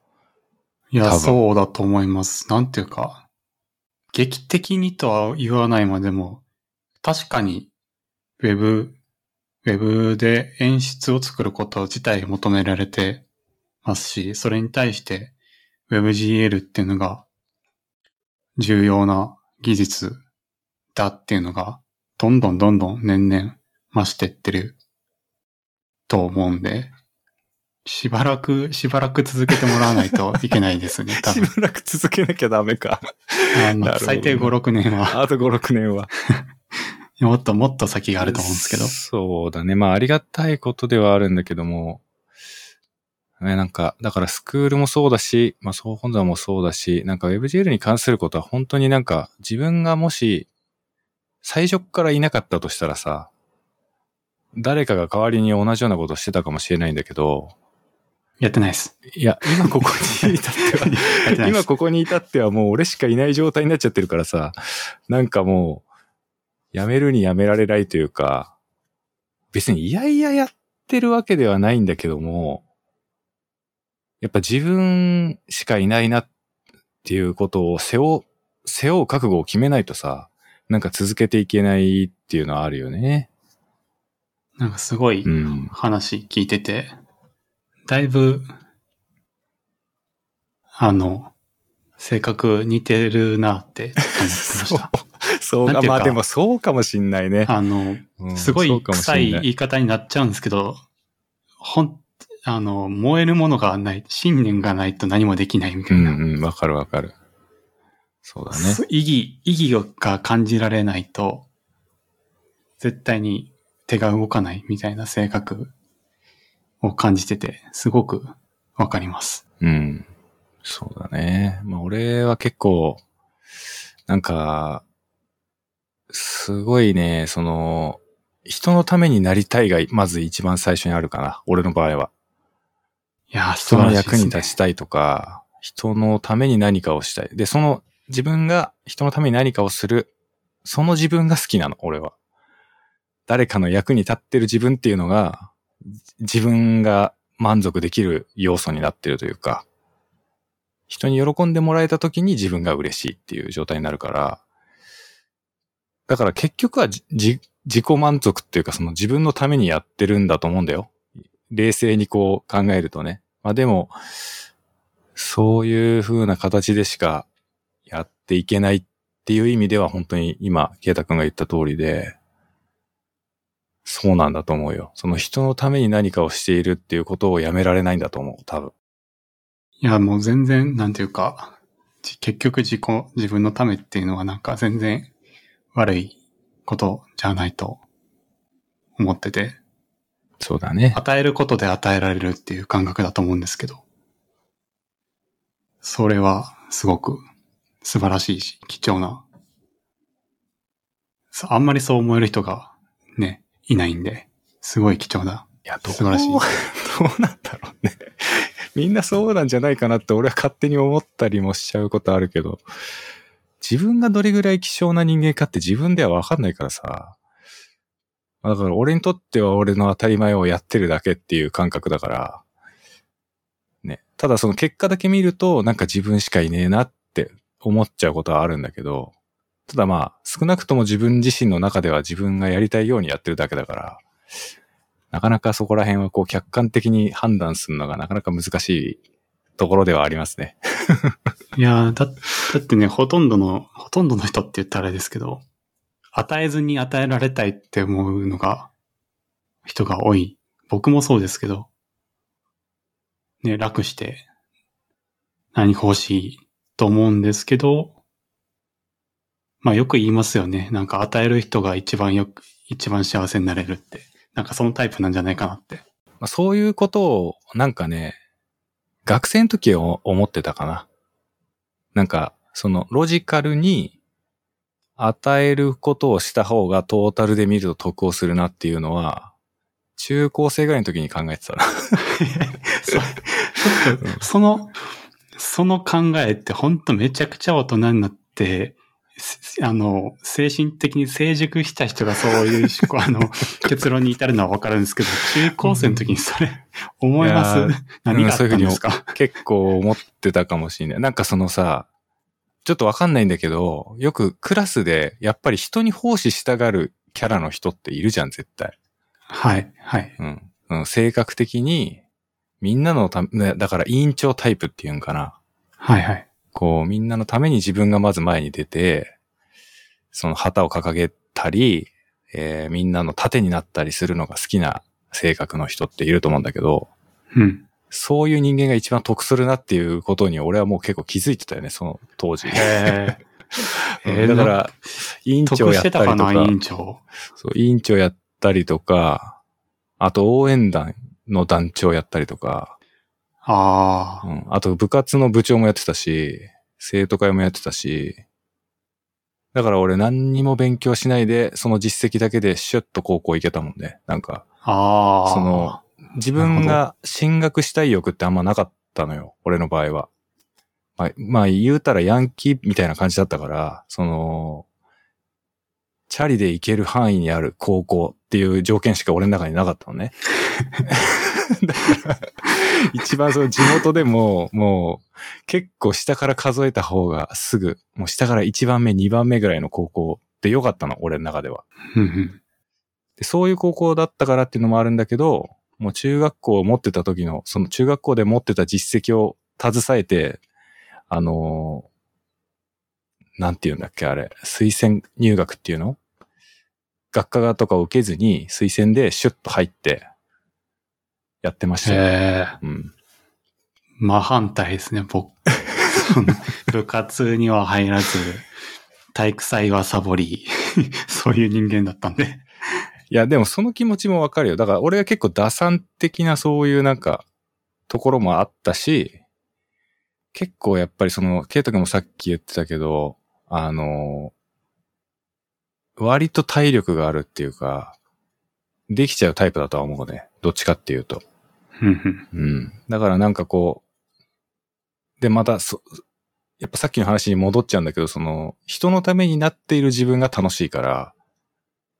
いや、そうだと思います。なんていうか、劇的にとは言わないまでも、確かに、ウェブ、ウェブで演出を作ること自体求められてますし、それに対して WebGL っていうのが重要な技術だっていうのが、どんどんどんどん年々増してってると思うんで、しばらく、しばらく続けてもらわないといけないですね、多し分。ばらく続けなきゃダメか。あのなるほど最低5、6年は、あと5、6年は。もっともっと先があると思うんですけど。そうだね。まあ、ありがたいことではあるんだけども、ね、なんか、だからスクールもそうだし、まあ、総本山もそうだし、なんか WebGL に関することは本当になんか、自分がもし、最初っからいなかったとしたらさ、誰かが代わりに同じようなことをしてたかもしれないんだけど、やってないです。いや、今ここに至って やっては。今ここに至ってはもう俺しかいない状態になっちゃってるからさ、なんかもう、やめるにやめられないというか、別にいやいややってるわけではないんだけども、やっぱ自分しかいないなっていうことを背負う、背負う覚悟を決めないとさ、なんか続けていけないっていうのはあるよね。なんかすごいうん。話聞いてて、だいぶ、あの、性格似てるなってちょっと思ってまそうした。そうか。まあでもそうかもしんないね。あの、うんすごい臭い言い方になっちゃうんですけど、ほん、あの、燃えるものがない、信念がないと何もできないみたいな。うんうん、わかるわかる。そうだね。意義、意義が感じられないと、絶対に手が動かないみたいな性格を感じてて、すごくわかります。うん。そうだね。まあ俺は結構、なんか、すごいね、その、人のためになりたいが、まず一番最初にあるかな。俺の場合は。いやー、人の役にた立ちたいとか、人のために何かをしたい。で、その自分が人のために何かをする、その自分が好きなの、俺は。誰かの役に立ってる自分っていうのが、自分が満足できる要素になってるというか、人に喜んでもらえた時に自分が嬉しいっていう状態になるから、だから結局は自己満足っていうかその自分のためにやってるんだと思うんだよ。冷静にこう考えるとね。まあでも、そういう風な形でしかやっていけないっていう意味では本当に今、ケイタ君が言った通りで、そうなんだと思うよ。その人のために何かをしているっていうことをやめられないんだと思う、多分。いや、もう全然、なんていうか、じ結局自己、自分のためっていうのはなんか全然悪いことじゃないと思ってて、そうだね。与えることで与えられるっていう感覚だと思うんですけど、それはすごく素晴らしいし、貴重なあんまりそう思える人がね、いないんで、すごい貴重な。いや、どう、素晴らしい どうなんだろうね。みんなそうなんじゃないかなって俺は勝手に思ったりもしちゃうことあるけど、自分がどれぐらい希少な人間かって自分ではわかんないからさ。だから俺にとっては俺の当たり前をやってるだけっていう感覚だから、ね。ただその結果だけ見るとなんか自分しかいねえなって思っちゃうことはあるんだけど、ただまあ少なくとも自分自身の中では自分がやりたいようにやってるだけだから、なかなかそこら辺はこう客観的に判断するのがなかなか難しいところではありますね。いやだ、だってね、ほとんどの、ほとんどの人って言ったらあれですけど、与えずに与えられたいって思うのが、人が多い。僕もそうですけど、ね、楽して、何欲しいと思うんですけど、まあよく言いますよね。なんか与える人が一番よく、一番幸せになれるって。なんかそのタイプなんじゃないかなって。まあ、そういうことをなんかね、学生の時は思ってたかな。なんか、そのロジカルに与えることをした方がトータルで見ると得をするなっていうのは、中高生ぐらいの時に考えてたな。その、その考えって本当めちゃくちゃ大人になって、す あの、精神的に成熟した人がそういう あの、結論に至るのはわかるんですけど、中高生の時にそれ、思います？何があったんですか、結構思ってたかもしれない。なんかそのさ、ちょっとわかんないんだけど、よくクラスでやっぱり人に奉仕したがるキャラの人っているじゃん、絶対。はい、はい。うん。うん、性格的に、みんなのため、だから委員長タイプっていうんかな。はい、はい。こう、みんなのために自分がまず前に出て、その旗を掲げたり、えーみんなの盾になったりするのが好きな性格の人っていると思うんだけど、うん。そういう人間が一番得するなっていうことに俺はもう結構気づいてたよね、その当時。へえ。ー だから、委員長やってたりとか、たかな、委員長。そう、委員長やったりとか、あと応援団の団長やったりとか、ああ、うん、あと部活の部長もやってたし、生徒会もやってたし、だから俺何にも勉強しないで、その実績だけでシュッと高校行けたもんね。なんか、ああ。その、自分が進学したい欲ってあんまなかったのよ。俺の場合は。まあ、まあ言うたらヤンキーみたいな感じだったから、その、チャリで行ける範囲にある高校っていう条件しか俺の中になかったのね。だから、一番その地元でも、もう結構下から数えた方がすぐ、もう下から1番目、2番目ぐらいの高校って良かったの、俺の中では。で、そういう高校だったからっていうのもあるんだけど、もう中学校を持ってた時の、その中学校で持ってた実績を携えて、あのーなんて言うんだっけ、あれ、推薦入学っていうの？学科とかを受けずに推薦でシュッと入って、やってましたよ。ええ。うん。真反対ですね、僕。部活には入らず、体育祭はサボり、そういう人間だったんで。いや、でもその気持ちもわかるよ。だから俺は結構打算的なそういうなんか、ところもあったし、結構やっぱりその、ケイト君もさっき言ってたけど、あの、割と体力があるっていうか、できちゃうタイプだとは思うね。どっちかっていうと。うん。だからなんかこう、で、またそ、やっぱさっきの話に戻っちゃうんだけど、その、人のためになっている自分が楽しいから、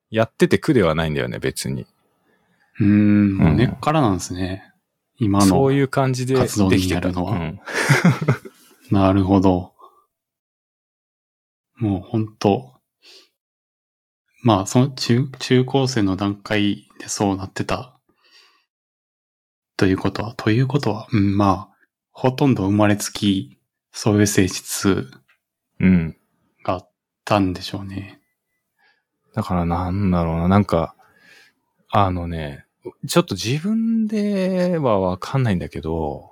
やってて苦ではないんだよね、別に。うーん、もう根っからなんですね。今の。そういう感じで活動きてるのはうん なるほど。もう本当まあ、その中、中高生の段階でそうなってた。ということは、ということは、うん、まあ、ほとんど生まれつき、そういう性質うん。があったんでしょうね。だからなんだろうな、なんか、あのね、ちょっと自分ではわかんないんだけど、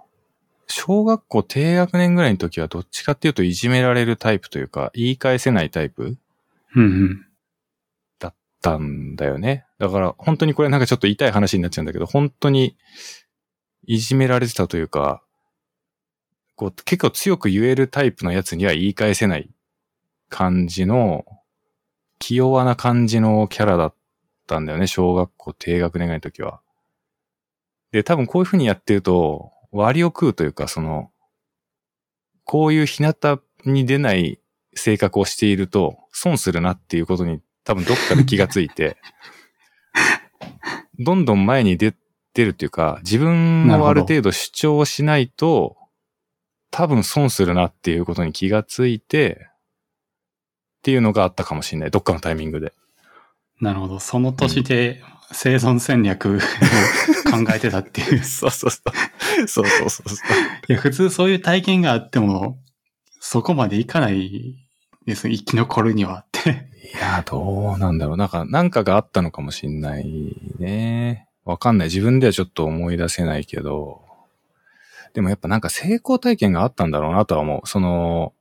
小学校低学年ぐらいの時はどっちかっていうといじめられるタイプというか、言い返せないタイプうんうん。だったんだよね。だから本当にこれなんかちょっと痛い話になっちゃうんだけど、本当にいじめられてたというか、こう結構強く言えるタイプのやつには言い返せない感じの気弱な感じのキャラだったんだよね、小学校低学年ぐらいの時は。で、多分こういう風にやってると、割を食うというか、その、こういう日向に出ない性格をしていると、損するなっていうことに多分どっかで気がついて、どんどん前に出、出るっていうか、自分をある程度主張しないと、多分損するなっていうことに気がついて、っていうのがあったかもしれない。どっかのタイミングで。なるほど。その年で生存戦略を 考えてたっていう。そうそうそう。そうそうそうそう。いや、普通そういう体験があっても、そこまでいかないです。生き残るにはって。いや、どうなんだろう。なんか、なんかがあったのかもしんないね。わかんない。自分ではちょっと思い出せないけど。でもやっぱなんか成功体験があったんだろうなとは思う。その、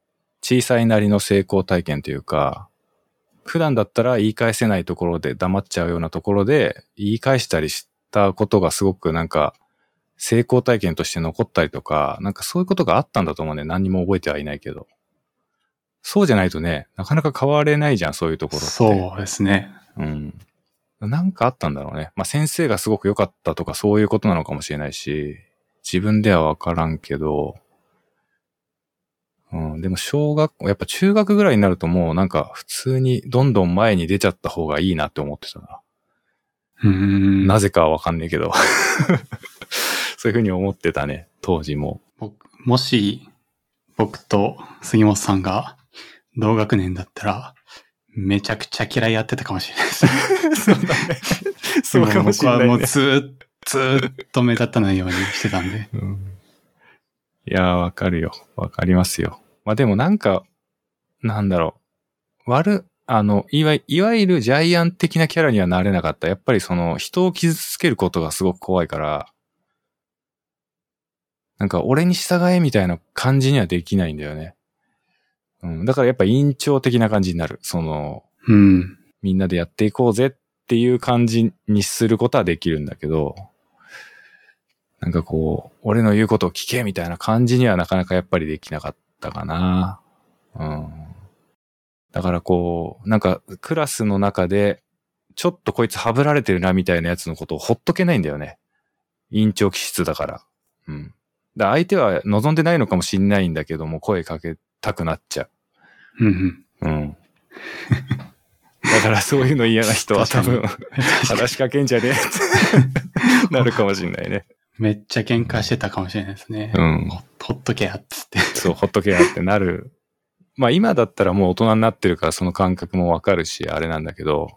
小さいなりの成功体験というか、普段だったら言い返せないところで黙っちゃうようなところで言い返したりしたことがすごくなんか成功体験として残ったりとか、なんかそういうことがあったんだと思うね。何にも覚えてはいないけど。そうじゃないとね、なかなか変われないじゃん、そういうところって。そうですね。うん。なんかあったんだろうね。まあ先生がすごく良かったとかそういうことなのかもしれないし、自分ではわからんけど、うん、でも小学校、やっぱ中学ぐらいになるともうなんか普通にどんどん前に出ちゃった方がいいなって思ってたな。うーん。なぜかはわかんないけど。そういうふうに思ってたね、当時も。僕もし、僕と杉本さんが同学年だったら、めちゃくちゃ嫌いやってたかもしれないです。そうだね。そうかもしれない、ね。僕はもうずーっずーっと目立たないようにしてたんで。うんいやー、わかるよ。わかりますよ。まあでもなんか、なんだろう。悪、あの、いわいいわゆるジャイアン的なキャラにはなれなかった。やっぱりその、人を傷つけることがすごく怖いから、なんか、俺に従えみたいな感じにはできないんだよね。うん。だからやっぱ、委員長的な感じになる。その、うん。みんなでやっていこうぜっていう感じにすることはできるんだけど、なんかこう、俺の言うことを聞けみたいな感じにはなかなかやっぱりできなかったかな。うん。だからこう、なんかクラスの中で、ちょっとこいつはぶられてるなみたいなやつのことをほっとけないんだよね。委員長気質だから。うん。だから相手は望んでないのかもしんないんだけども、声かけたくなっちゃうんうん。う。うん。だからそういうの嫌な人は 多分、話しかけんじゃねえって なるかもしんないね。めっちゃ喧嘩してたかもしれないですね。うん。ほほっとけやっつって。そう、ほっとけやってなる。まあ今だったらもう大人になってるからその感覚もわかるし、あれなんだけど、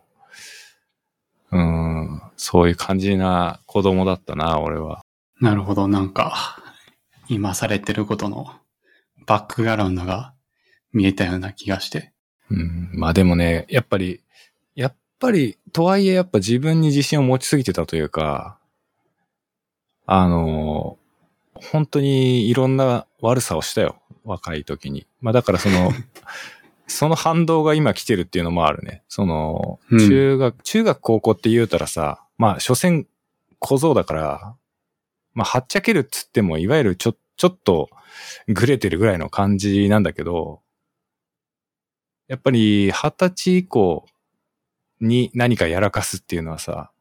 うん、そういう感じな子供だったな、俺は。なるほど、なんか、今されてることのバックグラウンドが見えたような気がして。うん、まあでもね、やっぱり、やっぱり、とはいえやっぱ自分に自信を持ちすぎてたというか、あの、本当にいろんな悪さをしたよ。若い時に。まあだからその、その反動が今来てるっていうのもあるね。その、うん中学、中学高校って言うたらさ、まあ所詮小僧だから、まあはっちゃけるっつっても、いわゆるちょ、ちょっとグレてるぐらいの感じなんだけど、やっぱり二十歳以降に何かやらかすっていうのはさ、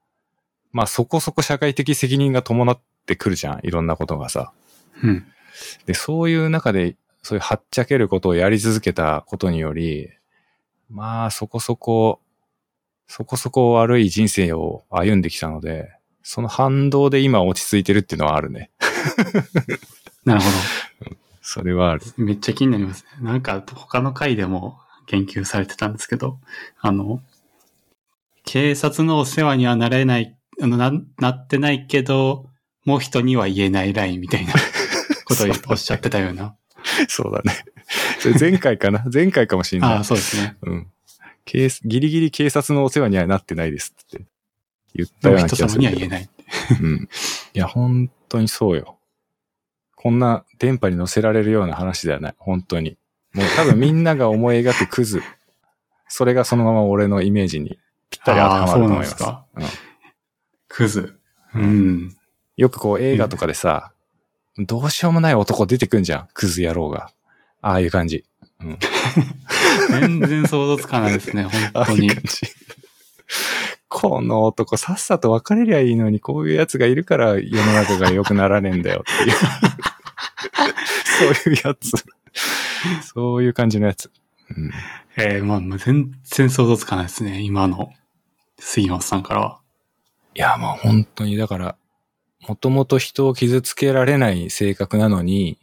まあそこそこ社会的責任が伴ってくるじゃん。いろんなことがさ。うん。で、そういう中で、そういうはっちゃけることをやり続けたことにより、まあそこそこ、そこそこ悪い人生を歩んできたので、その反動で今落ち着いてるっていうのはあるね。なるほ それはある。ど。めっちゃ気になりますね。なんか他の回でも研究されてたんですけど、あの、警察のお世話にはなれない、あのななってないけど、もう人には言えないラインみたいな ことをおっしゃってたような。そうだね。それ前回かな？前回かもしれない。ああ、そうですね。うん。警ギリギリ警察のお世話にはなってないですって言ったようなもう人様気がするけど。には言えない。うん。いや、本当にそうよ。こんな電波に乗せられるような話ではない。本当に。もう多分みんなが思い描くクズ。それがそのまま俺のイメージにぴったり当てはまると思います。そうなんうんクズ。うん。よくこう映画とかでさ、どうしようもない男出てくんじゃん。クズ野郎が。ああいう感じ。うん。全然想像つかないですね、本当にああいう感。じ。この男さっさと別れりゃいいのに、こういうやつがいるから世の中が良くならねえんだよっていう。そういうやつ。そういう感じのやつ。うん、えー、まあ、全然想像つかないですね、今の杉本さんからは。いや、まあ本当に、だから、もともと人を傷つけられない性格なのに、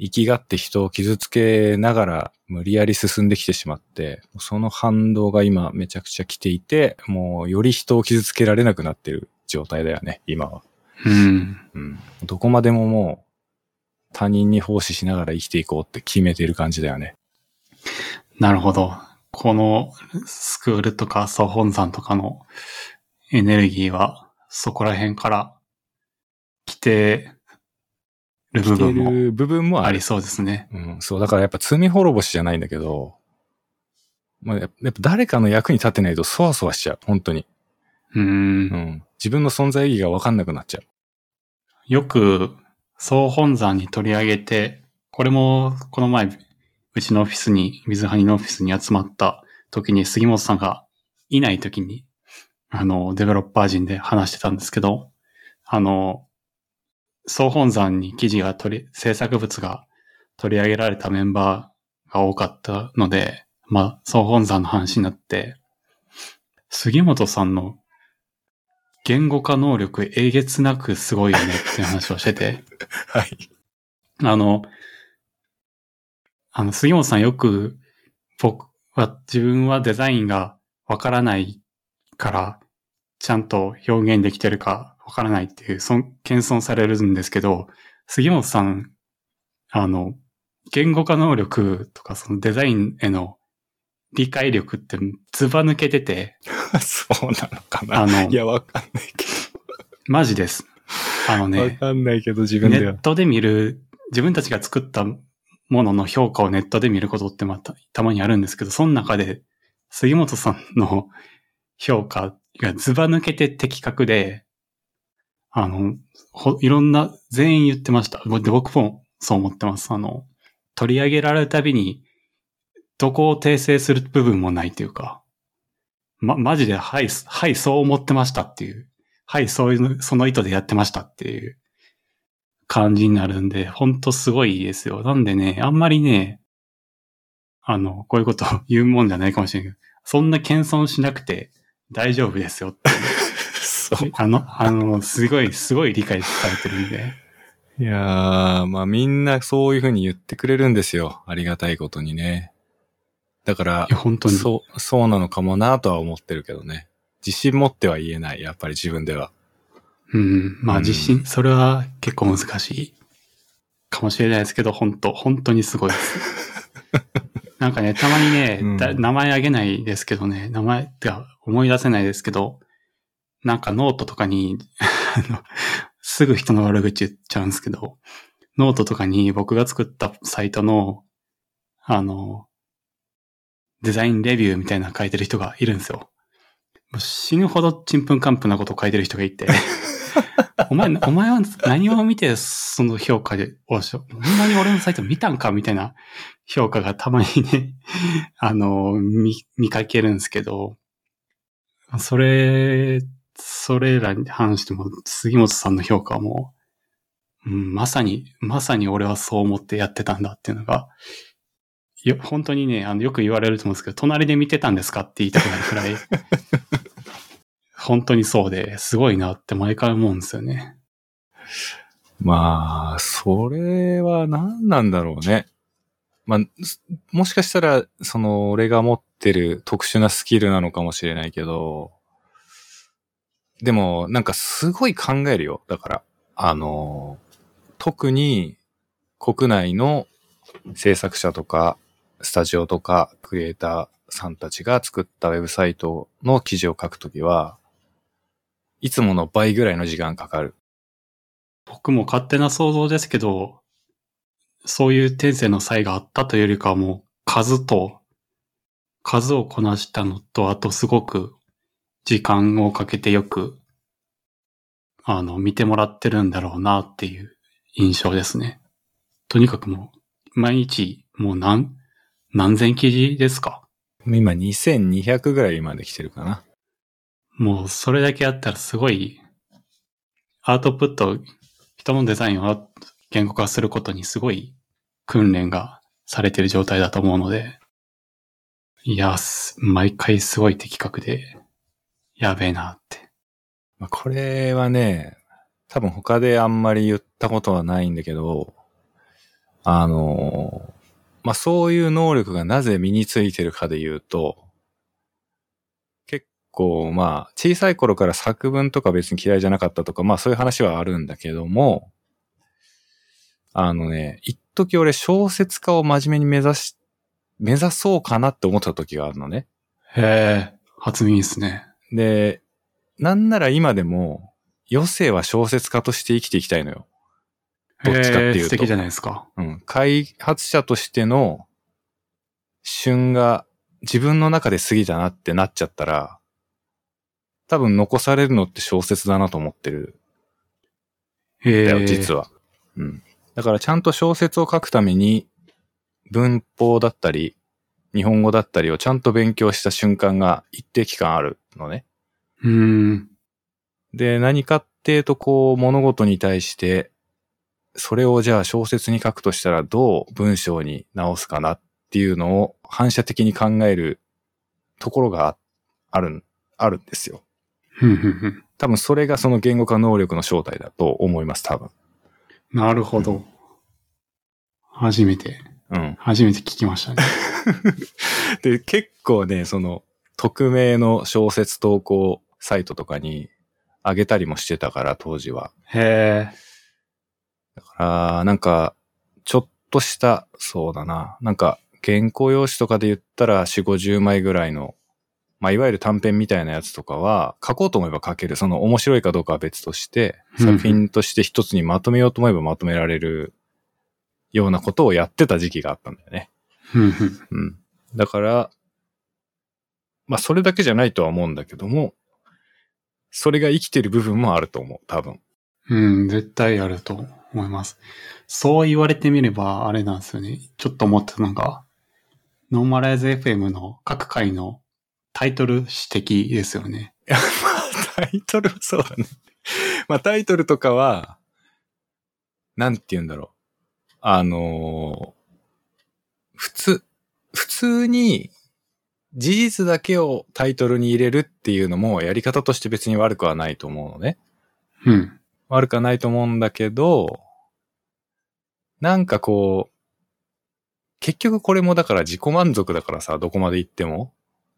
生きがって人を傷つけながら無理やり進んできてしまって、その反動が今めちゃくちゃ来ていて、もうより人を傷つけられなくなってる状態だよね、今は。うん。うん。どこまでももう他人に奉仕しながら生きていこうって決めている感じだよね。なるほど。このスクールとか総本山とかのエネルギーはそこら辺から来てる部分もる部分もありそうですね。うん、そう、だからやっぱ罪滅ぼしじゃないんだけど、まあ、やっぱ誰かの役に立ってないとそわそわしちゃう、本当に。うー。うんん。自分の存在意義がわかんなくなっちゃう。よく総本山に取り上げて、これもこの前うちのオフィスに、水ハニのオフィスに集まった時に杉本さんがいない時に、あの、デベロッパー陣で話してたんですけど、あの、総本山に記事が取り、制作物が取り上げられたメンバーが多かったので、まあ、総本山の話になって、杉本さんの言語化能力えげつなくすごいよねって話をしてて、はい。あの、あの、杉本さんよく、僕は、自分はデザインがわからないから、ちゃんと表現できてるかわからないっていう、そん、謙遜されるんですけど、杉本さん、あの、言語化能力とか、そのデザインへの理解力ってずば抜けてて、そうなのかな。あのい、や、わかんないけマジです。あのど。わね、かんないけど、自分ではネッ。トで見る、自分たちが作ったものの評価をネットで見ることってまた、たまにあるんですけど、その中で、杉本さんの評価がズバ抜けて的確で、あの、ほいろんな、全員言ってました。で僕もそう思ってます。あの、取り上げられるたびに、どこを訂正する部分もないというか、ま、マジで、はい、はい、そう思ってましたっていう。はい、そういう、その意図でやってましたっていう感じになるんで、ほんとすごいですよ。なんでね、あんまりね、あの、こういうこと言うもんじゃないかもしれないけど、そんな謙遜しなくて大丈夫ですよ。そう。あの、あの、すごい、すごい理解されてるんで。いやー、まあみんなそういうふうに言ってくれるんですよ。ありがたいことにね。だから本当に。そう、そうなのかもなとは思ってるけどね。自信持っては言えない、やっぱり自分では。うん。まあうん自信、それは結構難しいかもしれないですけど、本当本当にすごいです。なんかね、たまにね、うんだ名前あげないですけどね、名前ってか思い出せないですけど、なんかノートとかに、すぐ人の悪口言っちゃうんですけど、ノートとかに僕が作ったサイトの、あの、デザインレビューみたいなの書いてる人がいるんですよ。もう死ぬほどちんぷんかんぷんなことを書いてる人がいて、お前、お前は何を見てその評価で、おしょ、ほんまに俺のサイト見たんか？みたいな評価がたまにね、あの、見、見かけるんですけど、それ、それらに関しても、杉本さんの評価はもう、うん、まさに、まさに俺はそう思ってやってたんだっていうのが、よ、本当にね、あの、よく言われると思うんですけど、隣で見てたんですかって言いたくなるくらい、本当にそうで、すごいなって毎回思うんですよね。まあ、それは何なんだろうね。まあ、すもしかしたら、その、俺が持ってる特殊なスキルなのかもしれないけど、でも、なんかすごい考えるよ。だから、あの、特に国内の制作者とか、スタジオとか、クリエイターさんたちが作ったウェブサイトの記事を書くときは、いつもの倍ぐらいの時間かかる。僕も勝手な想像ですけど、そういう天性の才があったというよりかはもう数と、数をこなしたのと、あとすごく時間をかけてよく、あの、見てもらってるんだろうなっていう印象ですね。とにかくもう、毎日もう何、何千記事ですか？今2200ぐらいまで来てるかな。もうそれだけやったらすごい、アウトプット、人のデザインを言語化することにすごい訓練がされてる状態だと思うので、いや、す毎回すごい的確で、やべえなって。まあ、これはね、多分他であんまり言ったことはないんだけど、あの、まあ、そういう能力がなぜ身についてるかで言うと、結構まあ、小さい頃から作文とか別に嫌いじゃなかったとか、まあそういう話はあるんだけども、あのね、一時俺小説家を真面目に目指し、目指そうかなって思った時があるのね。へえ、初耳ですね。で、なんなら今でも、余生は小説家として生きていきたいのよ。どっちかっていうと素敵じゃないですか。うん。開発者としての旬が自分の中で過ぎたなってなっちゃったら、多分残されるのって小説だなと思ってるへえ。んだよ、実は。うん。だからちゃんと小説を書くために、文法だったり、日本語だったりをちゃんと勉強した瞬間が一定期間あるのね。うーん。で、何かっていうと、こう、物事に対して、それをじゃあ小説に書くとしたらどう文章に直すかなっていうのを反射的に考えるところがある、あるんですよ。多分それがその言語化能力の正体だと思います、多分。なるほど。初めて、うん。初めて聞きましたね。で、結構ね、その、匿名の小説投稿サイトとかに上げたりもしてたから、当時は。へえ。だから、なんか、ちょっとした、そうだな。なんか、原稿用紙とかで言ったら4、50枚ぐらいの、まあ、いわゆる短編みたいなやつとかは、書こうと思えば書ける。その面白いかどうかは別として、うん作品として一つにまとめようと思えばまとめられるようなことをやってた時期があったんだよね。うん。だから、まあ、それだけじゃないとは思うんだけども、それが生きてる部分もあると思う、多分。うん、絶対あると思います。そう言われてみれば、あれなんですよね。ちょっと思ったのが、ノーマライズ FM の各回のタイトル指摘ですよね。いや、まあ、タイトルはそうだね。まあ、タイトルとかは、なんて言うんだろう。あのー普通、普通に事実だけをタイトルに入れるっていうのもやり方として別に悪くはないと思うのね。うん。悪くはないと思うんだけど、なんかこう、結局これもだから自己満足だからさ、どこまで行っても。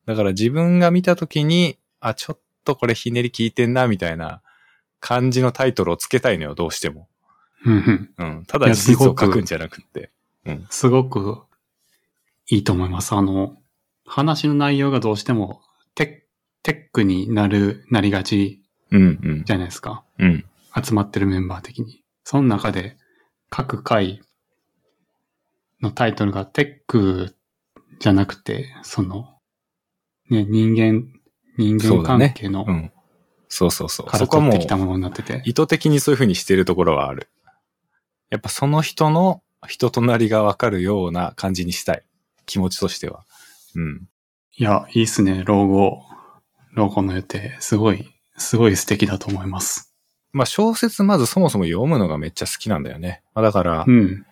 だから自分が見たときに、あ、ちょっとこれひねり効いてんな、みたいな感じのタイトルをつけたいのよ、どうしても。うんうん。うん。ただ事実を書くんじゃなくって。すごくいいと思います。あの、話の内容がどうしてもテテックになる、なりがちうん、うん。じゃないですか。うん。集まってるメンバー的に。その中で各回のタイトルがテックじゃなくて、その、ね、人間、人間関係のうん。そうそうそう。からそこはもう取ってきたものになってて。意図的にそういう風にしてるところはある。やっぱその人の人となりがわかるような感じにしたい。気持ちとしては。うん。いや、いいっすね、老後。老後の予定。すごい、すごい素敵だと思います。まあ小説まずそもそも読むのがめっちゃ好きなんだよね。まあだから、うん。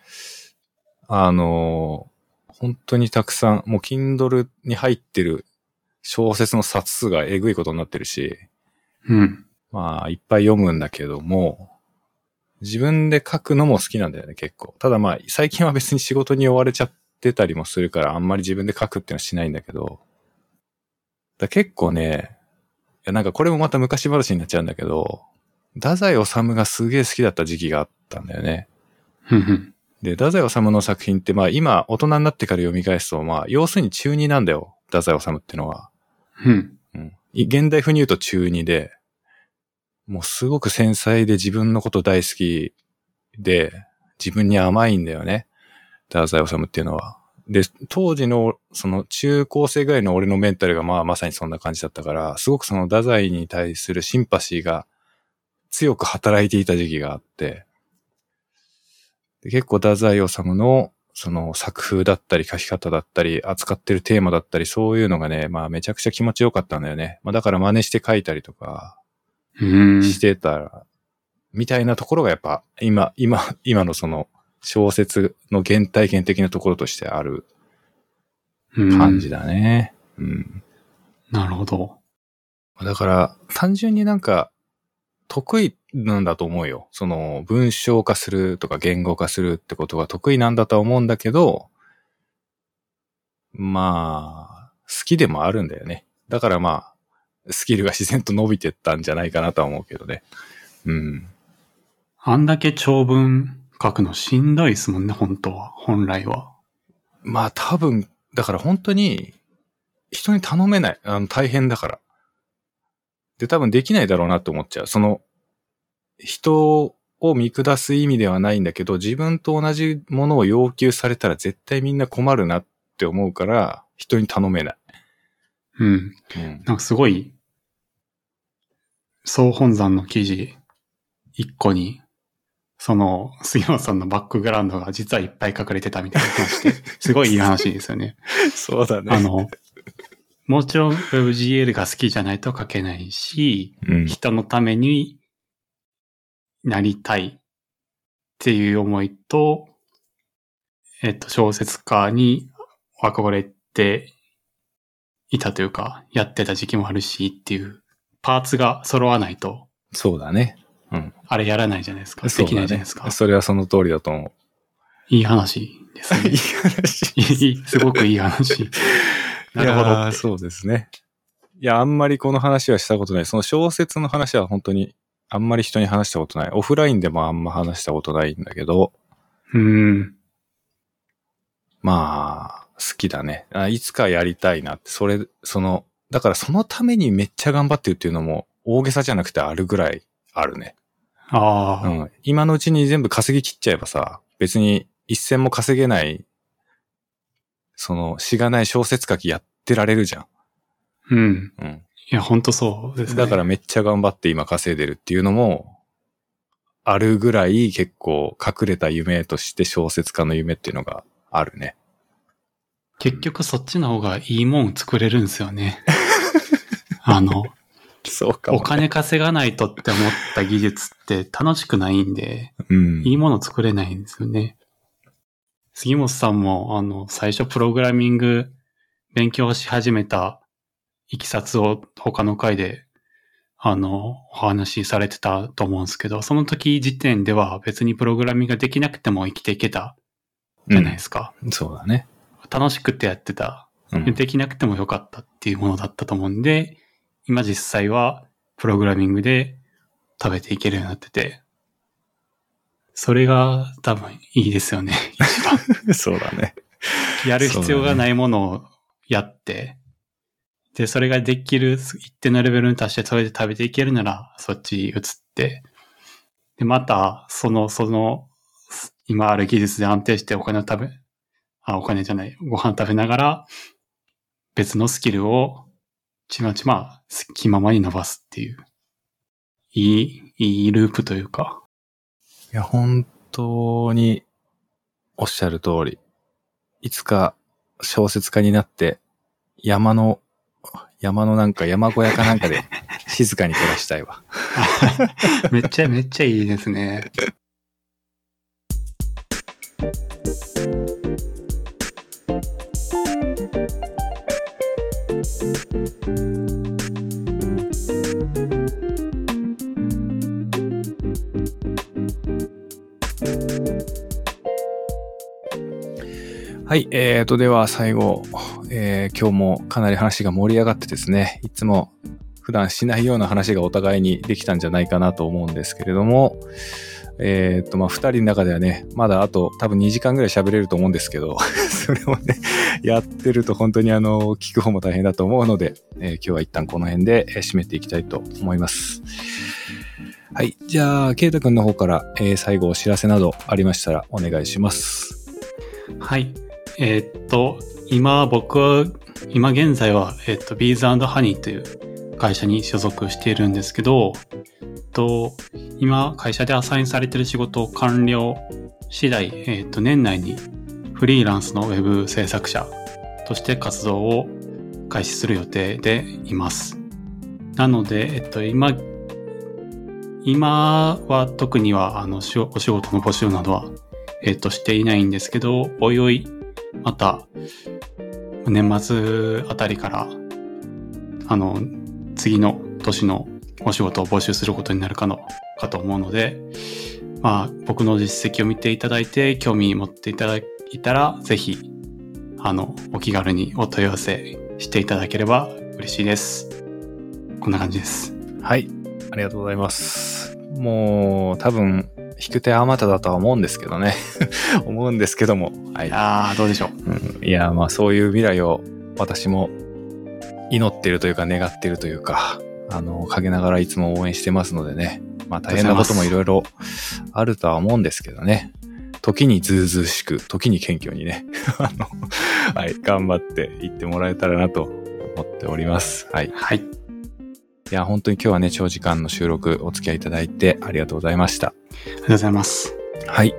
あのー本当にたくさん、もう Kindle に入ってる小説の冊数がえぐいことになってるし、うん。まあいっぱい読むんだけども、自分で書くのも好きなんだよね、結構。ただまあ最近は別に仕事に追われちゃってたりもするから、あんまり自分で書くっていうのはしないんだけど、だ結構ね、いやなんかこれもまた昔話になっちゃうんだけど、太宰治がすげえ好きだった時期があったんだよね。で、太宰治の作品ってまあ今大人になってから読み返すとまあ要するに中二なんだよ。太宰治ってのは。うん。現代風に言うと中二で、もうすごく繊細で自分のこと大好きで、自分に甘いんだよね。太宰治っていうのは。で、当時のその中高生ぐらいの俺のメンタルがまあまさにそんな感じだったから、すごくその太宰に対するシンパシーが強く働いていた時期があって、で結構太宰治のその作風だったり書き方だったり、扱ってるテーマだったり、そういうのがね、まあめちゃくちゃ気持ちよかったんだよね。まあだから真似して書いたりとか。してたら、みたいなところがやっぱ今、今、今のその小説の原体験的なところとしてあるうん感じだね。うん。なるほど。だから、単純になんか、得意なんだと思うよ。その、文章化するとか言語化するってことが得意なんだとは思うんだけど、まあ、好きでもあるんだよね。だからまあ、スキルが自然と伸びてったんじゃないかなとは思うけどね。うん。あんだけ長文書くのしんどいですもんね、本当は。本来は。まあ多分、だから本当に、人に頼めない。あの、大変だから。で、多分できないだろうなって思っちゃう。その、人を見下す意味ではないんだけど、自分と同じものを要求されたら絶対みんな困るなって思うから、人に頼めない。うん。うん。なんかすごい、総本山の記事一個に、その、杉本さんのバックグラウンドが実はいっぱい書かれてたみたいな話で、すごいいい話ですよね。そうだね。あの、もちろん WebGL が好きじゃないと書けないし、うん。人のためになりたいっていう思いと、えっと、小説家に憧れていたというか、やってた時期もあるしっていう、パーツが揃わないと、そうだね。うん。あれやらないじゃないですか。できないじゃないですか。それはその通りだと思う。いい話ですね。話。いいすごくいい話。なるほどそうですね。いや、あんまりこの話はしたことない。その小説の話は本当にあんまり人に話したことない。オフラインでもあんま話したことないんだけど、うん。まあ、好きだね。あいつかやりたいなって、それ、その、だからそのためにめっちゃ頑張ってるっていうのも大げさじゃなくてあるぐらいあるね。ああ、うん。今のうちに全部稼ぎ切っちゃえばさ、別に一銭も稼げない、その、しがない小説書きやってられるじゃん。うん。うん。いや、ほんとそうですね。だからめっちゃ頑張って今稼いでるっていうのも、あるぐらい結構隠れた夢として小説家の夢っていうのがあるね。結局そっちの方がいいもん作れるんですよね。あの、そうかお金稼がないとって思った技術って楽しくないんで、うん。いいもの作れないんですよね。杉本さんも、あの、最初プログラミング勉強し始めたいきさつを他の回で、あの、お話しされてたと思うんですけど、その時時点では別にプログラミングができなくても生きていけたじゃないですか。うんそうだね。楽しくてやってたうんできなくてもよかったっていうものだったと思うんで、今実際はプログラミングで食べていけるようになってて、それが多分いいですよね。一番。そうだね。やる必要がないものをやって、で、それができる一定のレベルに達してそれで食べていけるならそっち移って、で、また、その、その、今ある技術で安定してお金を食べ、あ、お金じゃない、ご飯食べながら、別のスキルをちまちま好きままに伸ばすっていう、いい、いいループというか、いや、本当におっしゃる通り。いつか小説家になって、山の、山のなんか山小屋かなんかで 静かに暮らしたいわ。めっちゃめっちゃいいですね。はい、えーと、では最後、えー今日もかなり話が盛り上がってですね、いつも普段しないような話がお互いにできたんじゃないかなと思うんですけれども、えーと、まあ、二人の中ではね、まだあと多分2時間ぐらい喋れると思うんですけど、それをね、やってると本当にあの、聞く方も大変だと思うので、えー今日は一旦この辺で締めていきたいと思います。はい。じゃあ、ケイタ君の方から、えー最後お知らせなどありましたらお願いします。はい。えーっと、今僕は、今現在は、えーっと、ビーズハニーという会社に所属しているんですけど、えっと、今会社でアサインされている仕事を完了次第、えっと、年内にフリーランスのウェブ制作者として活動を開始する予定でいます。なので、えっと、今、今は特には、あの、お仕事の募集などは、えっと、していないんですけど、おいおい、また、年末あたりから、あの、次の年のお仕事を募集することになるかの、かと思うので、まあ、僕の実績を見ていただいて、興味持っていただいたら、ぜひ、あの、お気軽にお問い合わせしていただければ嬉しいです。こんな感じです。はい。ありがとうございます。もう、多分、引く手あまただとは思うんですけどね。思うんですけども。はい。ああ、どうでしょう。うん、いや、まあそういう未来を私も祈ってるというか願ってるというか、あの、陰ながらいつも応援してますのでね。まあ大変なこともいろいろあるとは思うんですけどね。時にずうずうしく、時に謙虚にね、あの、はい、頑張っていってもらえたらなと思っております。はい。はい。いや、本当に今日はね、長時間の収録お付き合いいただいてありがとうございました。ありがとうございます。はい。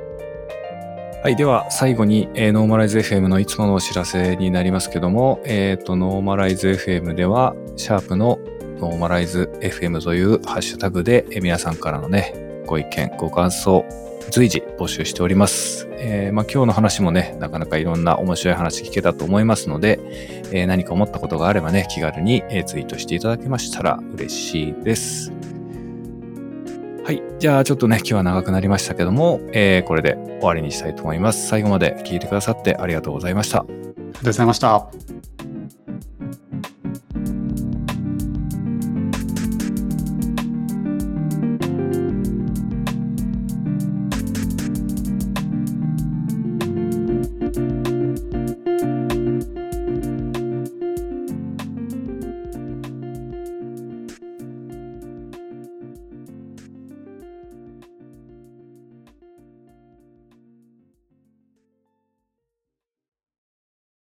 はい。では、最後に、えー、ノーマライズ FM のいつものお知らせになりますけども、えっ、ー、と、ノーマライズ FM では、シャープのノーマライズ FM というハッシュタグで、えー、皆さんからのね、ご意見、ご感想、随時募集しております。えー、まあ、今日の話もね、なかなかいろんな面白い話聞けたと思いますので、えー、何か思ったことがあればね、気軽に、えツイートしていただけましたら嬉しいです。はい。じゃあちょっとね、今日は長くなりましたけども、えー、これで終わりにしたいと思います。最後まで聞いてくださってありがとうございました。ありがとうございました。